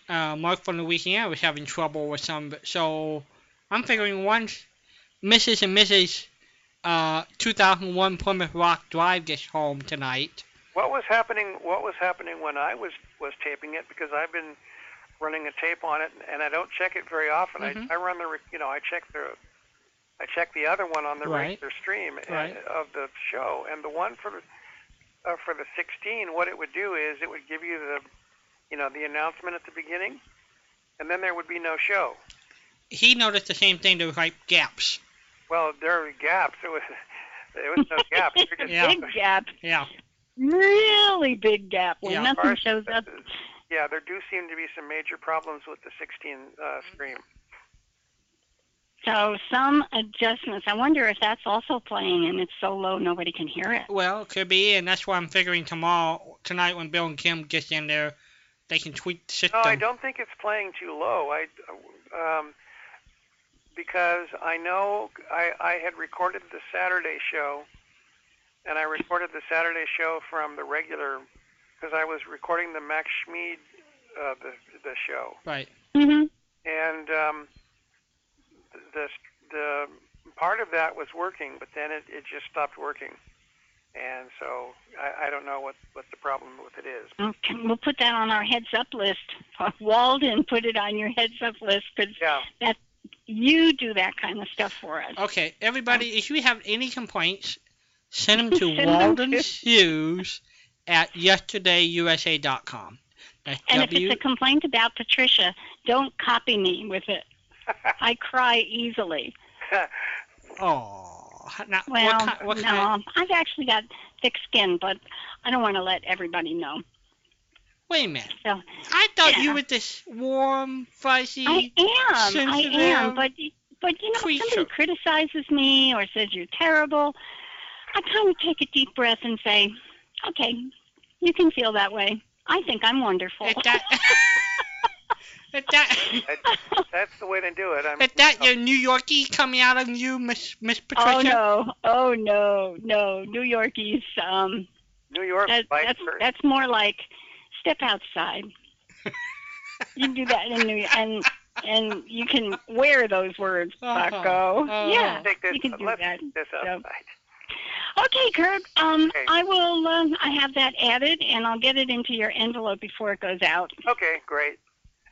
[SPEAKER 1] Uh, Mark from Louisiana was having trouble with some, of so I'm figuring once Mrs. and Mrs. Uh, 2001 Plymouth Rock Drive gets home tonight.
[SPEAKER 5] What was happening? What was happening when I was was taping it? Because I've been running a tape on it, and I don't check it very often.
[SPEAKER 1] Mhm.
[SPEAKER 5] I, I run the, you know, I check the, I check the other one on the
[SPEAKER 1] Right.
[SPEAKER 5] regular stream uh,
[SPEAKER 1] Right.
[SPEAKER 5] of the show, and the one for the, uh, for the 16, what it would do is it would give you the, you know, the announcement at the beginning, and then there would be no show.
[SPEAKER 1] He noticed the same thing. There was like gaps.
[SPEAKER 5] Well, there were gaps. It was, there was no gaps. There were just
[SPEAKER 1] Yeah.
[SPEAKER 3] Big gap,
[SPEAKER 1] Yeah.
[SPEAKER 3] really big gap when
[SPEAKER 1] Yeah.
[SPEAKER 3] nothing
[SPEAKER 5] Ours-
[SPEAKER 3] shows up.
[SPEAKER 5] Yeah, there do seem to be some major problems with the 16 uh, stream.
[SPEAKER 3] So some adjustments. I wonder if that's also playing and it's so low nobody can hear it.
[SPEAKER 1] Well, it could be, and that's why I'm figuring tomorrow, tonight when Bill and Kim gets in there, they can tweak the system.
[SPEAKER 5] No, I don't think it's playing too low. I, um, because I know I, I had recorded the Saturday show, and I recorded the Saturday show from the regular, because I was recording the Max Schmid, uh, the the show,
[SPEAKER 1] Right.
[SPEAKER 3] hmm
[SPEAKER 5] and um, the the part of that was working, but then it, it just stopped working, and so I, I don't know what what the problem with it is.
[SPEAKER 3] Okay, we'll put that on our heads up list. Walden, put it on your heads up list because
[SPEAKER 5] Yeah.
[SPEAKER 3] You do that kind of stuff for us.
[SPEAKER 1] Okay, everybody, if you have any complaints, send them to
[SPEAKER 3] Send them
[SPEAKER 1] Walden
[SPEAKER 3] to-
[SPEAKER 1] Hughes at yesterdayyusa.com. That's
[SPEAKER 3] And if it's a complaint about Patricia, don't copy me with it. I cry easily.
[SPEAKER 1] Oh, now,
[SPEAKER 3] Well,
[SPEAKER 1] what, kind, what
[SPEAKER 3] no,
[SPEAKER 1] kind?
[SPEAKER 3] I've actually got thick skin, but I don't want to let everybody know.
[SPEAKER 1] Wait a minute.
[SPEAKER 3] So
[SPEAKER 1] I thought you were this warm, fuzzy.
[SPEAKER 3] I am, I am, but but you know, if
[SPEAKER 1] creature.
[SPEAKER 3] somebody criticizes me or says you're terrible, I kind of take a deep breath and say, okay, you can feel that way. I think I'm wonderful.
[SPEAKER 1] Is that, is that,
[SPEAKER 5] That's the way to do it. I'm,
[SPEAKER 1] is that your New Yorkie coming out of you, Miss Miss Patricia.
[SPEAKER 3] oh
[SPEAKER 1] Patricia?
[SPEAKER 3] no, oh no, no, New Yorkies. Um,
[SPEAKER 5] New York
[SPEAKER 3] that, that's that's more like step outside. you can do that in New and and you can wear those words,
[SPEAKER 1] Uh-huh.
[SPEAKER 3] Bucko.
[SPEAKER 1] Uh-huh.
[SPEAKER 3] yeah,
[SPEAKER 5] this,
[SPEAKER 3] you can do that. So- Okay, Kirk. Um,
[SPEAKER 5] Okay.
[SPEAKER 3] I will. Um, I have that added, and I'll get it into your envelope before it goes out.
[SPEAKER 5] Okay, great.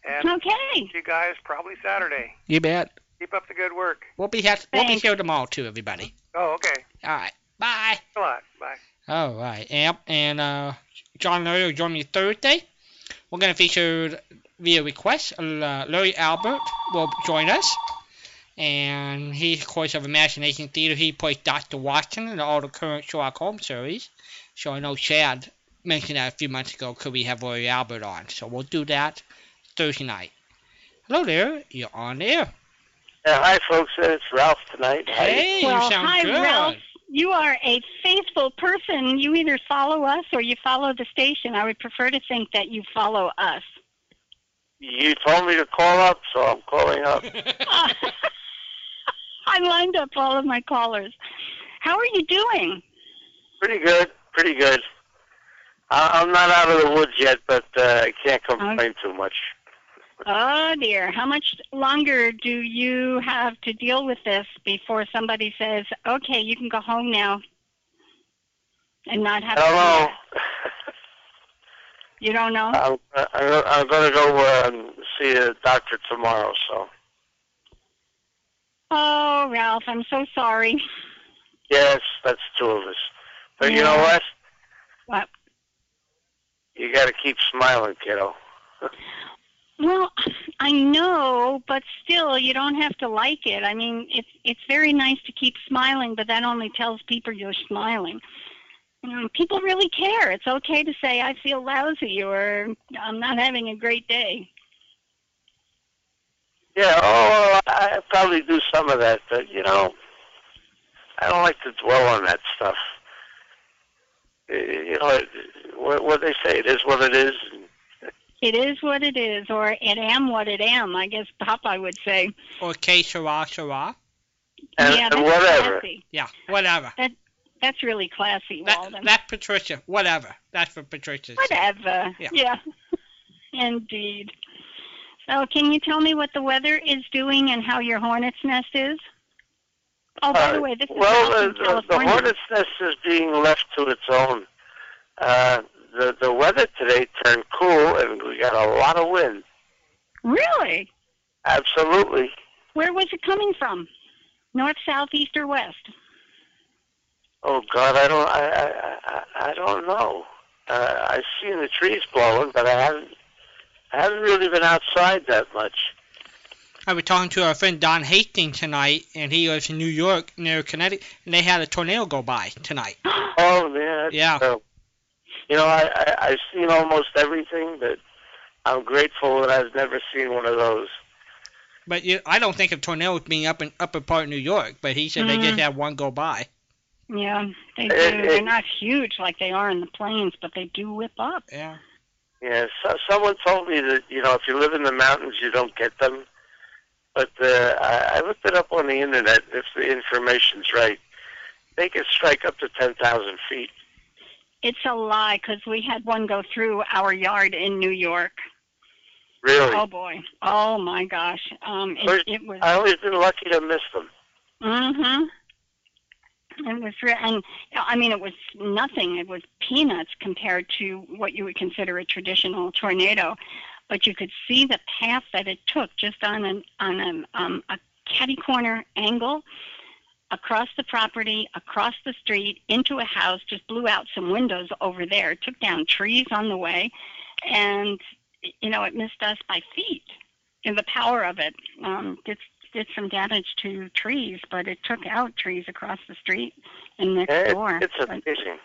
[SPEAKER 5] And
[SPEAKER 3] Okay.
[SPEAKER 5] you guys probably Saturday.
[SPEAKER 1] You bet.
[SPEAKER 5] Keep up the good work.
[SPEAKER 1] We'll be ha- we'll be here tomorrow too, everybody.
[SPEAKER 5] Oh, okay.
[SPEAKER 1] All right. Bye.
[SPEAKER 5] Come on. Bye.
[SPEAKER 1] All right. Yep. And uh, John Larry will join me Thursday. We're gonna feature via request. Uh, Larry Albert will join us, And he's, of course, of Imagination Theater. He plays Dr. Watson in all the current Sherlock Holmes series. So I know Chad mentioned that a few months ago. Could we have Roy Albert on? So we'll do that Thursday night. Hello there. You're on air.
[SPEAKER 6] Yeah, hi, folks. It's Ralph tonight. Hi.
[SPEAKER 1] Hey,
[SPEAKER 3] well,
[SPEAKER 1] you sound
[SPEAKER 3] hi,
[SPEAKER 1] good.
[SPEAKER 3] Ralph. You are a faithful person. You either follow us or you follow the station. I would prefer to think that you follow us.
[SPEAKER 6] You told me to call up, so I'm calling up.
[SPEAKER 3] I lined up all of my callers. How are you doing?
[SPEAKER 6] pretty good, pretty good. I- I'm not out of the woods yet, but uh, I can't complain too much.
[SPEAKER 3] Oh dear. How much longer do you have to deal with this before somebody says, okay, you can go home now? And not have
[SPEAKER 6] know.
[SPEAKER 3] You don't know?
[SPEAKER 6] I'm, I'm, going to go uh, see a doctor tomorrow, so.
[SPEAKER 3] Oh, Ralph, I'm so sorry.
[SPEAKER 6] Yes, that's two of us. But you know what?
[SPEAKER 3] What?
[SPEAKER 6] You got to keep smiling, kiddo.
[SPEAKER 3] Well, I know, but still, you don't have to like it. I mean, it's it's very nice to keep smiling, but that only tells people you're smiling. You know, people really care. It's okay to say I feel lousy or I'm not having a great day.
[SPEAKER 6] Yeah, oh, I probably do some of that, but you know, I don't like to dwell on that stuff. Uh, You know, what, what they say, it is what it is.
[SPEAKER 3] It is what it is, or it am what it am. I guess Popeye would say.
[SPEAKER 1] Or Que Sera Sera.
[SPEAKER 6] And,
[SPEAKER 3] yeah,
[SPEAKER 6] and
[SPEAKER 3] that's
[SPEAKER 6] whatever.
[SPEAKER 3] classy.
[SPEAKER 1] Yeah, whatever.
[SPEAKER 3] That's really classy,
[SPEAKER 1] That,
[SPEAKER 3] Walden.
[SPEAKER 1] that Patricia, whatever. That's what Patricia said.
[SPEAKER 3] Whatever.
[SPEAKER 1] Yeah.
[SPEAKER 3] Indeed. So, can you tell me what the weather is doing and how your hornet's nest is? Oh, by the
[SPEAKER 6] Uh,
[SPEAKER 3] way, this is
[SPEAKER 6] well,
[SPEAKER 3] Ralph
[SPEAKER 6] the, the, the
[SPEAKER 3] California.
[SPEAKER 6] hornet's nest is being left to its own. Uh, the the weather today turned cool, and we got a lot of wind.
[SPEAKER 3] Really?
[SPEAKER 6] Absolutely.
[SPEAKER 3] Where was it coming from? North, south, east, or west?
[SPEAKER 6] Oh God, I don't, I, I, I, I don't know. Uh, I've seen the trees blowing, but I haven't, I haven't really been outside that much.
[SPEAKER 1] I was talking to our friend Don Hastings tonight, and he lives in New York, near Connecticut, and they had a tornado go by tonight.
[SPEAKER 6] Oh man, that's
[SPEAKER 1] Yeah.
[SPEAKER 6] terrible. You know, I, I, I've seen almost everything, but I'm grateful that I've never seen one of those.
[SPEAKER 1] But you, I don't think of tornadoes being up in upper part of New York, but he said they just had one go by.
[SPEAKER 3] Yeah, they do.
[SPEAKER 6] It- it-
[SPEAKER 3] They're not huge like they are in the plains, but they do whip up.
[SPEAKER 1] Yeah.
[SPEAKER 6] Yeah, so, someone told me that you know if you live in the mountains, you don't get them. But uh, I, I looked it up on the internet. If the information's right, they can strike up to ten thousand feet.
[SPEAKER 3] It's a lie because we had one go through our yard in New York.
[SPEAKER 6] Really,
[SPEAKER 3] Oh boy! Oh my gosh! Um, it, it was.
[SPEAKER 6] I always been lucky to miss them.
[SPEAKER 3] Mm-hmm. It was real, and I mean, it was nothing. It was peanuts compared to what you would consider a traditional tornado. But you could see the path that it took just on an on a um, a catty corner angle across the property, across the street, into a house. Just blew out some windows over there. Took down trees on the way, and you know, it missed us by feet. And the power of it um, did did some damage to trees, but it took out trees across the street and next
[SPEAKER 6] Eh,
[SPEAKER 3] door.
[SPEAKER 6] It's
[SPEAKER 3] But-
[SPEAKER 6] amazing.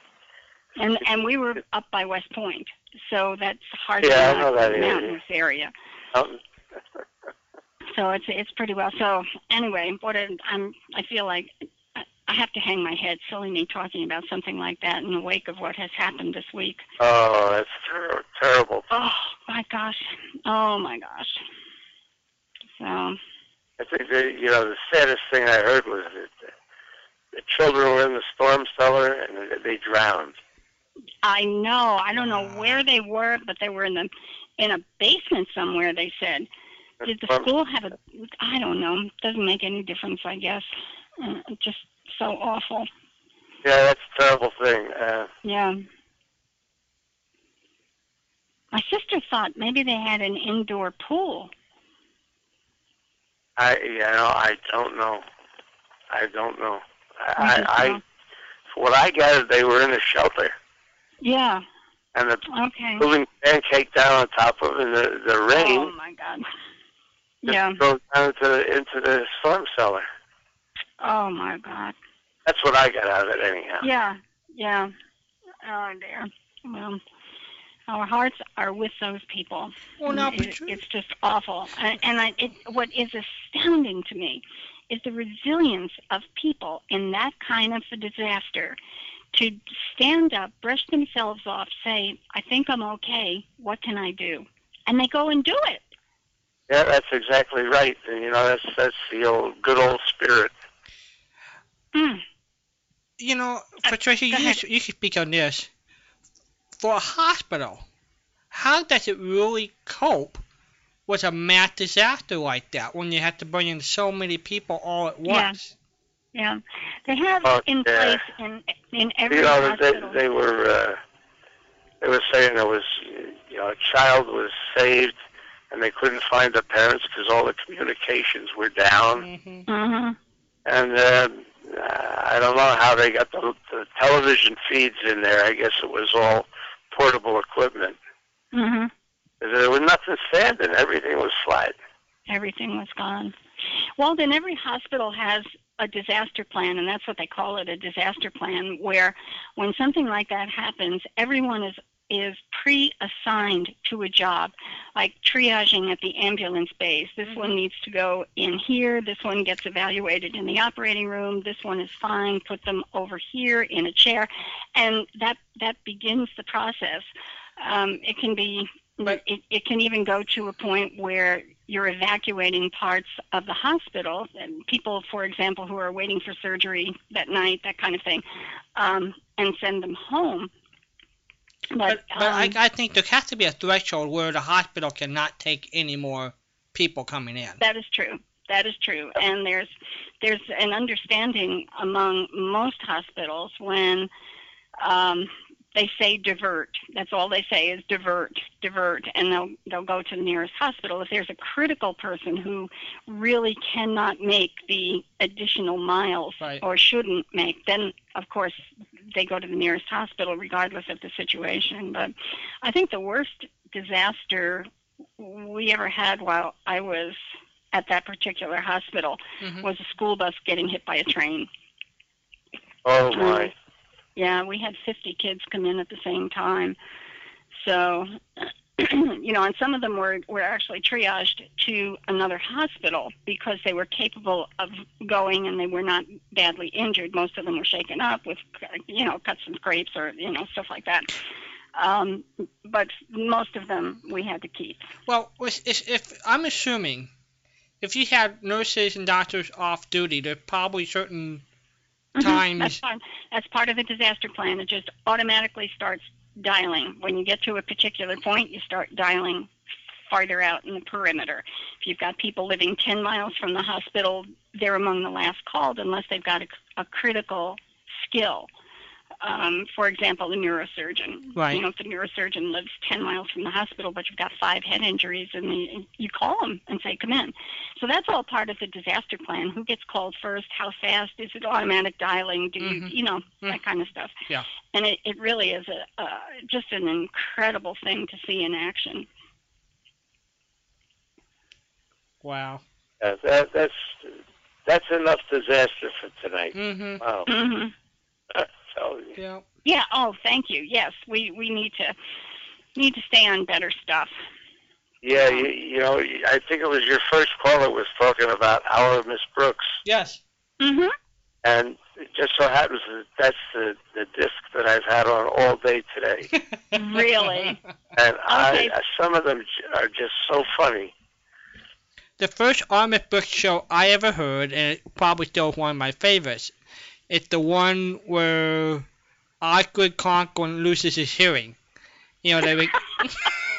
[SPEAKER 3] and and we were up by West Point, so that's hard
[SPEAKER 6] Yeah, I
[SPEAKER 3] not
[SPEAKER 6] know that
[SPEAKER 3] a
[SPEAKER 6] area.
[SPEAKER 3] mountainous area.
[SPEAKER 6] Um,
[SPEAKER 3] So it's it's pretty well. So anyway, what a, I'm I feel like I- have to hang my head. Silly me talking about something like that in the wake of what has happened this week.
[SPEAKER 6] oh, that's ter- terrible.
[SPEAKER 3] Oh my gosh! Oh my gosh! So
[SPEAKER 6] I think that, you know the saddest thing I heard was that the, the children were in the storm cellar and they drowned.
[SPEAKER 3] I know. I don't know where they were, but they were in the in a basement somewhere. They said. Did the school have a? I don't know. Doesn't make any difference, I guess. Uh, just so awful.
[SPEAKER 6] Yeah, that's a terrible thing. Uh,
[SPEAKER 3] Yeah. My sister thought maybe they had an indoor pool.
[SPEAKER 6] I you know I don't know. I don't know. I,
[SPEAKER 3] I
[SPEAKER 6] I, from what I gathered, they were in a shelter,
[SPEAKER 3] Yeah.
[SPEAKER 6] and the
[SPEAKER 3] Okay.
[SPEAKER 6] building pancaked down on top of, it, and the the rain
[SPEAKER 3] Oh my God.
[SPEAKER 6] Just
[SPEAKER 3] Yeah.
[SPEAKER 6] drove down into the, into the storm cellar.
[SPEAKER 3] Oh my God.
[SPEAKER 6] That's what I got out of it, anyhow.
[SPEAKER 3] Yeah. Yeah. Oh dear. Well, our hearts are with those people.
[SPEAKER 1] Well, now,
[SPEAKER 3] It- it's just awful. And, and I, it, what is astounding to me is the resilience of people in that kind of a disaster to stand up, brush themselves off, say, I think I'm okay. What can I do? And they go and do it.
[SPEAKER 6] Yeah, that's exactly right. And, you know, that's that's the old good old spirit.
[SPEAKER 3] Mm.
[SPEAKER 1] you know, Patricia,
[SPEAKER 3] go
[SPEAKER 1] you, should- you should speak on this. For a hospital, how does it really cope with a mass disaster like that when you have to bring in so many people all at once?
[SPEAKER 3] Yeah. yeah. They have
[SPEAKER 6] Oh,
[SPEAKER 3] in
[SPEAKER 6] yeah.
[SPEAKER 3] place in in every
[SPEAKER 6] you know, they, they were uh, they were saying there was you know a child was saved and they couldn't find the parents because all the communications were down.
[SPEAKER 1] hmm
[SPEAKER 3] hmm
[SPEAKER 6] And uh, I don't know how they got the, the television feeds in there. I guess it was all portable equipment.
[SPEAKER 3] Mm-hmm.
[SPEAKER 6] There was nothing standing. Everything was flat.
[SPEAKER 3] Everything was gone. Well, then every hospital has a disaster plan, and that's what they call it, a disaster plan, where when something like that happens, everyone is is pre-assigned to a job, like triaging at the ambulance base. This one needs to go in here. This one gets evaluated in the operating room. This one is fine. Put them over here in a chair, and that that begins the process. Um, it can be
[SPEAKER 1] But-
[SPEAKER 3] it, it can even go to a point where you're evacuating parts of the hospital, and people, for example, who are waiting for surgery that night, that kind of thing, um, and send them home. But,
[SPEAKER 1] But, but I,
[SPEAKER 3] um,
[SPEAKER 1] I think there has to be a threshold where the hospital cannot take any more people coming in.
[SPEAKER 3] that is true. That is true, and there's there's an understanding among most hospitals when um, they say divert. That's all they say is divert, divert, and they'll they'll go to the nearest hospital. If there's a critical person who really cannot make the additional miles
[SPEAKER 1] Right.
[SPEAKER 3] or shouldn't make, then of course they go to the nearest hospital regardless of the situation. But I think the worst disaster we ever had while I was at that particular hospital
[SPEAKER 1] Mhm.
[SPEAKER 3] was a school bus getting hit by a train.
[SPEAKER 6] Oh my!
[SPEAKER 3] Yeah, we had 50 kids come in at the same time. So, you know, and some of them were, were actually triaged to another hospital because they were capable of going and they were not badly injured. Most of them were shaken up with, you know, cuts and scrapes or, you know, stuff like that. Um, but most of them we had to keep.
[SPEAKER 1] Well, if, if, I'm assuming, if you had nurses and doctors off duty, there's probably certain
[SPEAKER 3] Mm-hmm.
[SPEAKER 1] Times-
[SPEAKER 3] That's fine. That's part of the disaster plan. It just automatically starts dialing. When you get to a particular point, you start dialing farther out in the perimeter. If you've got people living 10 miles from the hospital, they're among the last called unless they've got a, a critical skill. Um, for example, a neurosurgeon.
[SPEAKER 1] Right.
[SPEAKER 3] You know, if the neurosurgeon lives 10 miles from the hospital, but you've got five head injuries, and you, you call them and say, come in. So that's all part of the disaster plan. Who gets called first? How fast? Is it automatic dialing? Do you,
[SPEAKER 1] Mhm.
[SPEAKER 3] you know,
[SPEAKER 1] Mm.
[SPEAKER 3] that kind of stuff.
[SPEAKER 1] Yeah.
[SPEAKER 3] And it, it really is a uh, just an incredible thing to see in action.
[SPEAKER 1] wow.
[SPEAKER 6] Yeah, that, that's that's enough disaster for tonight.
[SPEAKER 1] Mhm.
[SPEAKER 6] Wow.
[SPEAKER 3] hmm
[SPEAKER 6] So
[SPEAKER 1] Yeah.
[SPEAKER 3] Yeah. Oh, thank you. Yes, we we need to need to stay on better stuff.
[SPEAKER 6] yeah, you, you know, I think it was your first caller was talking about our Miss Brooks,
[SPEAKER 1] Yes.
[SPEAKER 3] hmm
[SPEAKER 6] and it just so happens that that's the the disc that I've had on all day today,
[SPEAKER 3] Really?
[SPEAKER 6] and
[SPEAKER 3] Okay.
[SPEAKER 6] I some of them are just so funny.
[SPEAKER 1] The first Our Miss Brooks show I ever heard, and it probably still one of my favorites, it's the one where Osgood Conklin loses his hearing. You know, they were.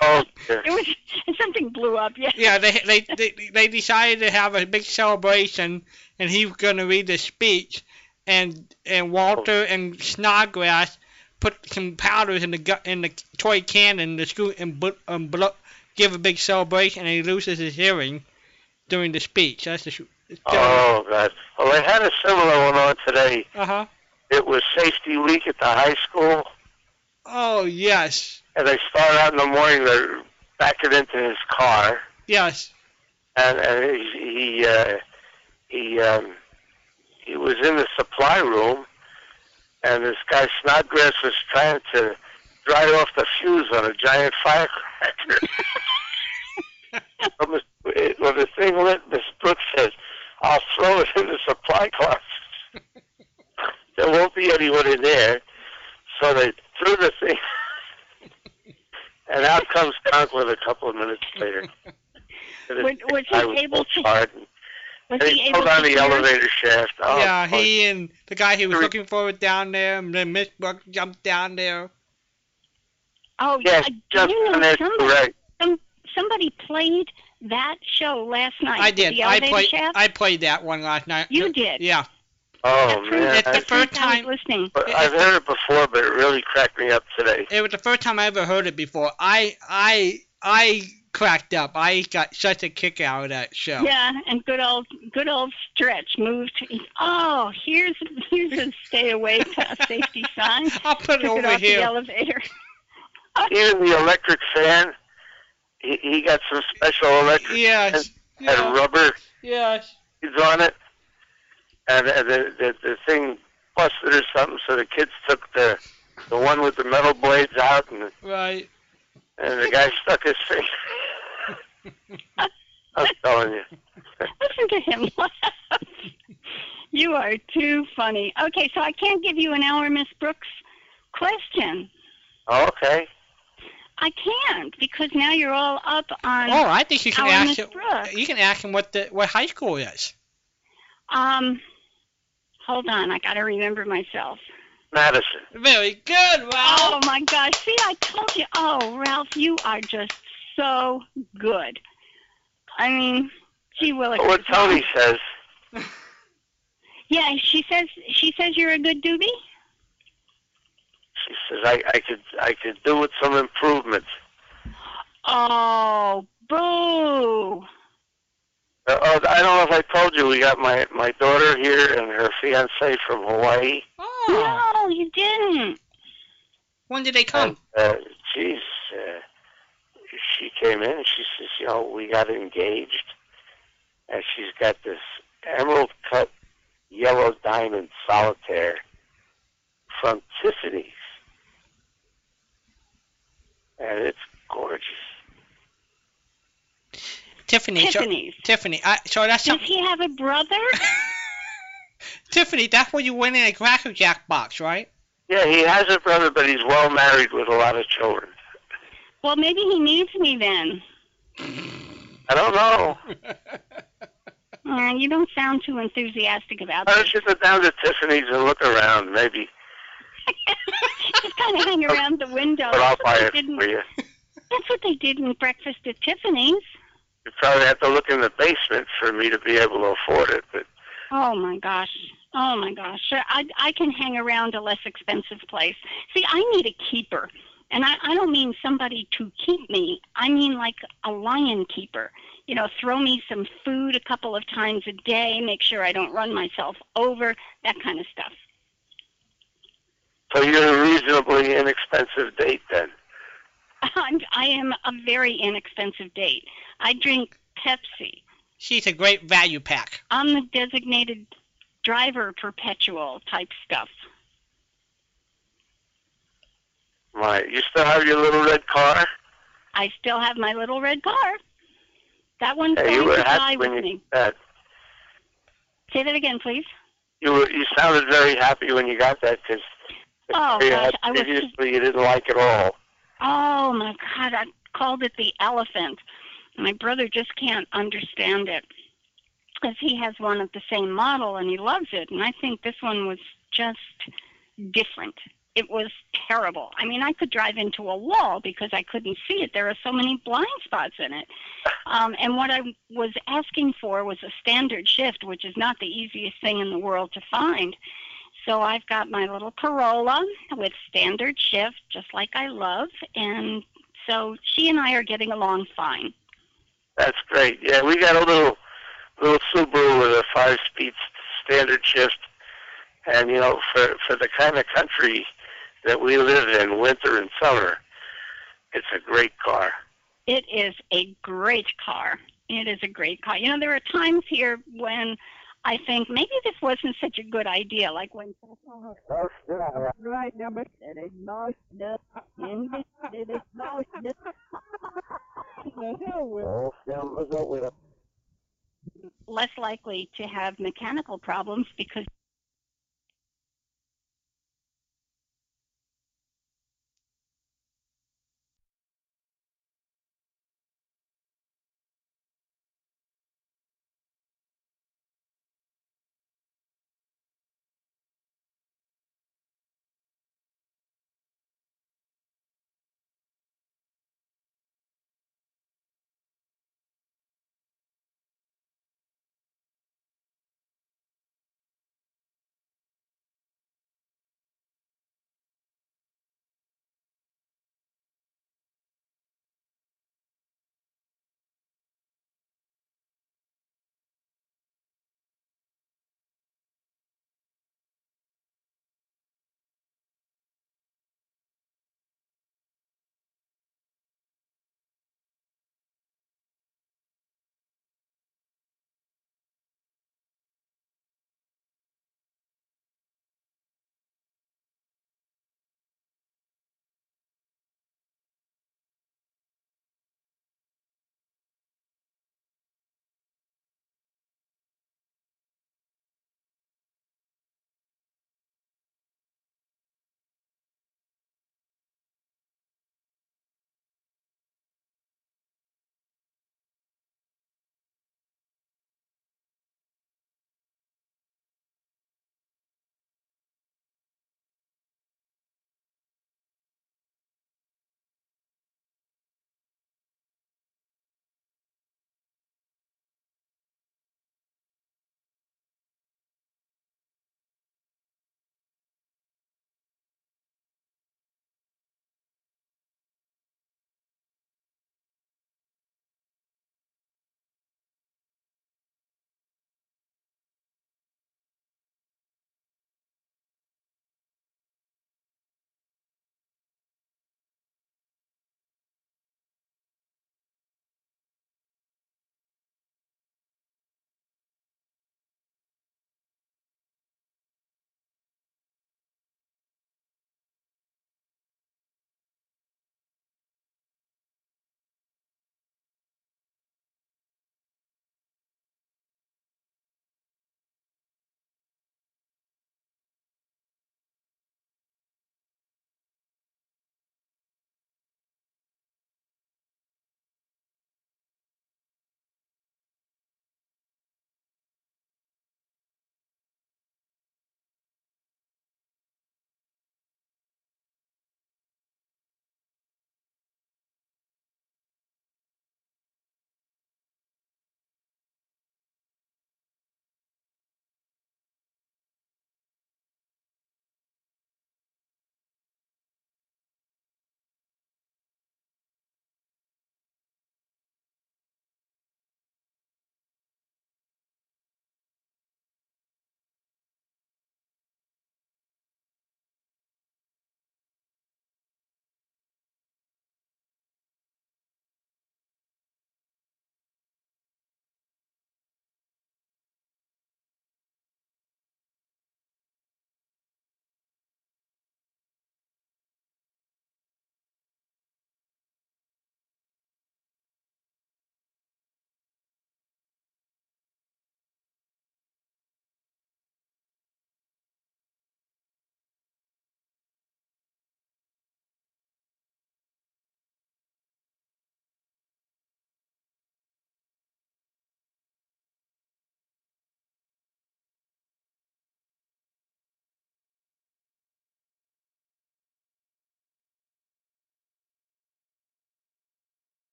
[SPEAKER 6] Oh, dear.
[SPEAKER 3] It was something blew up. Yeah.
[SPEAKER 1] yeah they, they they they decided to have a big celebration, and he was gonna read the speech, and and Walter and Snodgrass put some powders in the gu- in the toy cannon to scoot and bl- um, bl- give a big celebration, and he loses his hearing during the speech. That's the.
[SPEAKER 6] Oh God. Well, they had a similar one on today.
[SPEAKER 1] Uh huh.
[SPEAKER 6] It was safety week at the high school,
[SPEAKER 1] Oh yes,
[SPEAKER 6] and they start out in the morning. They're backing into his car,
[SPEAKER 1] yes.
[SPEAKER 6] and, and he he uh, he um, he was in the supply room, and this guy Snodgrass was trying to dry off the fuse on a giant firecracker. when, the, when the thing lit, Miss Brooks says, "I'll throw it in the supply closet. there won't be anyone in there." So they threw the thing, and out comes Conklin a couple of minutes later. And
[SPEAKER 3] Was, was
[SPEAKER 6] I
[SPEAKER 3] he
[SPEAKER 6] was
[SPEAKER 3] able to?
[SPEAKER 6] charred, and
[SPEAKER 3] Was
[SPEAKER 6] and
[SPEAKER 3] he
[SPEAKER 6] he
[SPEAKER 3] able
[SPEAKER 6] pulled on
[SPEAKER 3] to
[SPEAKER 6] the
[SPEAKER 3] hear?
[SPEAKER 6] elevator shaft. Oh,
[SPEAKER 1] yeah,
[SPEAKER 6] boy.
[SPEAKER 1] he and the guy he was
[SPEAKER 6] Three-
[SPEAKER 1] looking for was down there, and then Miss Brooks jumped down there.
[SPEAKER 3] Oh,
[SPEAKER 6] Yes,
[SPEAKER 3] uh,
[SPEAKER 6] just
[SPEAKER 3] you know,
[SPEAKER 6] on that
[SPEAKER 3] somebody,
[SPEAKER 6] correct.
[SPEAKER 3] some, somebody played that show last night.
[SPEAKER 1] I did.
[SPEAKER 3] The
[SPEAKER 1] I played.
[SPEAKER 3] shaft.
[SPEAKER 1] I played that one last night.
[SPEAKER 3] You did.
[SPEAKER 1] Yeah.
[SPEAKER 6] Oh
[SPEAKER 3] That
[SPEAKER 6] man,
[SPEAKER 1] It's the
[SPEAKER 6] I,
[SPEAKER 1] first
[SPEAKER 3] Proves I
[SPEAKER 1] time.
[SPEAKER 3] was listening.
[SPEAKER 6] but I've heard it before, but it really cracked me up today.
[SPEAKER 1] It was the first time I ever heard it before. I I I cracked up. I got such a kick out of that show.
[SPEAKER 3] Yeah, and good old good old stretch moved. Oh, here's here's a stay away to uh, safety sign.
[SPEAKER 1] I'll put it
[SPEAKER 3] Took it
[SPEAKER 1] over
[SPEAKER 3] off the
[SPEAKER 1] here.
[SPEAKER 3] elevator.
[SPEAKER 6] Even the electric fan, he, he got some special electric
[SPEAKER 1] Yes.
[SPEAKER 6] had
[SPEAKER 1] Yeah.
[SPEAKER 6] rubber
[SPEAKER 1] Yes.
[SPEAKER 6] kids on it, and uh, the, the the thing busted or something. So the kids took the the one with the metal blades out, and
[SPEAKER 1] Right.
[SPEAKER 6] and the guy stuck his finger. I'm telling you.
[SPEAKER 3] Listen to him laugh. You are too funny. Okay, so I can't give you an Our, Miss Brooks. Question.
[SPEAKER 6] Okay.
[SPEAKER 3] I can't because now you're all up on.
[SPEAKER 1] Oh, I think you can
[SPEAKER 3] Our
[SPEAKER 1] ask him. You can ask him what the what high school is.
[SPEAKER 3] Um, hold on, I got to remember myself.
[SPEAKER 6] Madison.
[SPEAKER 1] Very good, Ralph.
[SPEAKER 3] Oh my gosh! See, I told you. Oh, Ralph, you are just so good. I mean, gee willikers.
[SPEAKER 6] What Tony says.
[SPEAKER 3] Yeah, she says she says you're a good doobie.
[SPEAKER 6] She says I, I could I could do with some improvements.
[SPEAKER 3] Oh, boo!
[SPEAKER 6] Uh, oh, I don't know if I told you we got my my daughter here and her fiance from Hawaii.
[SPEAKER 1] Oh.
[SPEAKER 3] No, you didn't.
[SPEAKER 1] When did they
[SPEAKER 6] And
[SPEAKER 1] come?
[SPEAKER 6] uh, geez, uh, she came in and she says, you know, we got engaged, and she's got this emerald cut yellow diamond solitaire from Tiffany's, and it's gorgeous.
[SPEAKER 1] Tiffany. so-
[SPEAKER 3] Tiffany's.
[SPEAKER 1] Tiffany. I, so that's
[SPEAKER 3] Does
[SPEAKER 1] something.
[SPEAKER 3] he have a brother?
[SPEAKER 1] Tiffany, that's what you win in a Cracker Jack box, right?
[SPEAKER 6] Yeah, he has a brother, but he's well married with a lot of children.
[SPEAKER 3] Well, maybe he needs me then.
[SPEAKER 6] I don't know.
[SPEAKER 3] Uh, you don't sound too enthusiastic about
[SPEAKER 6] Why
[SPEAKER 3] this.
[SPEAKER 6] don't you go down to Tiffany's and look around, maybe?
[SPEAKER 3] Just kind of hang around the window.
[SPEAKER 6] But I'll buy it for you.
[SPEAKER 3] That's what they did in Breakfast at Tiffany's.
[SPEAKER 6] You probably have to look in the basement for me to be able to afford it, but
[SPEAKER 3] Oh my gosh. Oh my gosh. I I can hang around a less expensive place. See, I need a keeper. And I, I don't mean somebody to keep me. I mean like a lion keeper. You know, throw me some food a couple of times a day, make sure I don't run myself over, that kind of stuff.
[SPEAKER 6] So you're a reasonably inexpensive date then.
[SPEAKER 3] I'm, I am a very inexpensive date. I drink Pepsi.
[SPEAKER 1] She's a great value pack.
[SPEAKER 3] I'm the designated driver perpetual type stuff.
[SPEAKER 6] Right. You still have your little red car?
[SPEAKER 3] I still have my little red car. That one's
[SPEAKER 6] Yeah, you
[SPEAKER 3] going
[SPEAKER 6] were
[SPEAKER 3] to die
[SPEAKER 6] happy
[SPEAKER 3] with
[SPEAKER 6] when you
[SPEAKER 3] me.
[SPEAKER 6] got that.
[SPEAKER 3] Say that again, please.
[SPEAKER 6] You were you sounded very happy when you got that because
[SPEAKER 3] Oh,
[SPEAKER 6] you
[SPEAKER 3] gosh, I was-
[SPEAKER 6] previously you didn't like it all.
[SPEAKER 3] Oh my God, I called it the elephant. My brother just can't understand it because he has one of the same model and he loves it. And I think this one was just different. It was terrible. I mean, I could drive into a wall because I couldn't see it. There are so many blind spots in it. Um, and what I was asking for was a standard shift, which is not the easiest thing in the world to find. So I've got my little Corolla with standard shift, just like I love, and so she and I are getting along fine.
[SPEAKER 6] That's great. Yeah, we got a little little Subaru with a five speed standard shift and you know, for for the kind of country that we live in, winter and summer, it's a great car.
[SPEAKER 3] It is a great car. It is a great car. You know, there are times here when I think maybe this wasn't such a good idea, like when right number less likely to have mechanical problems because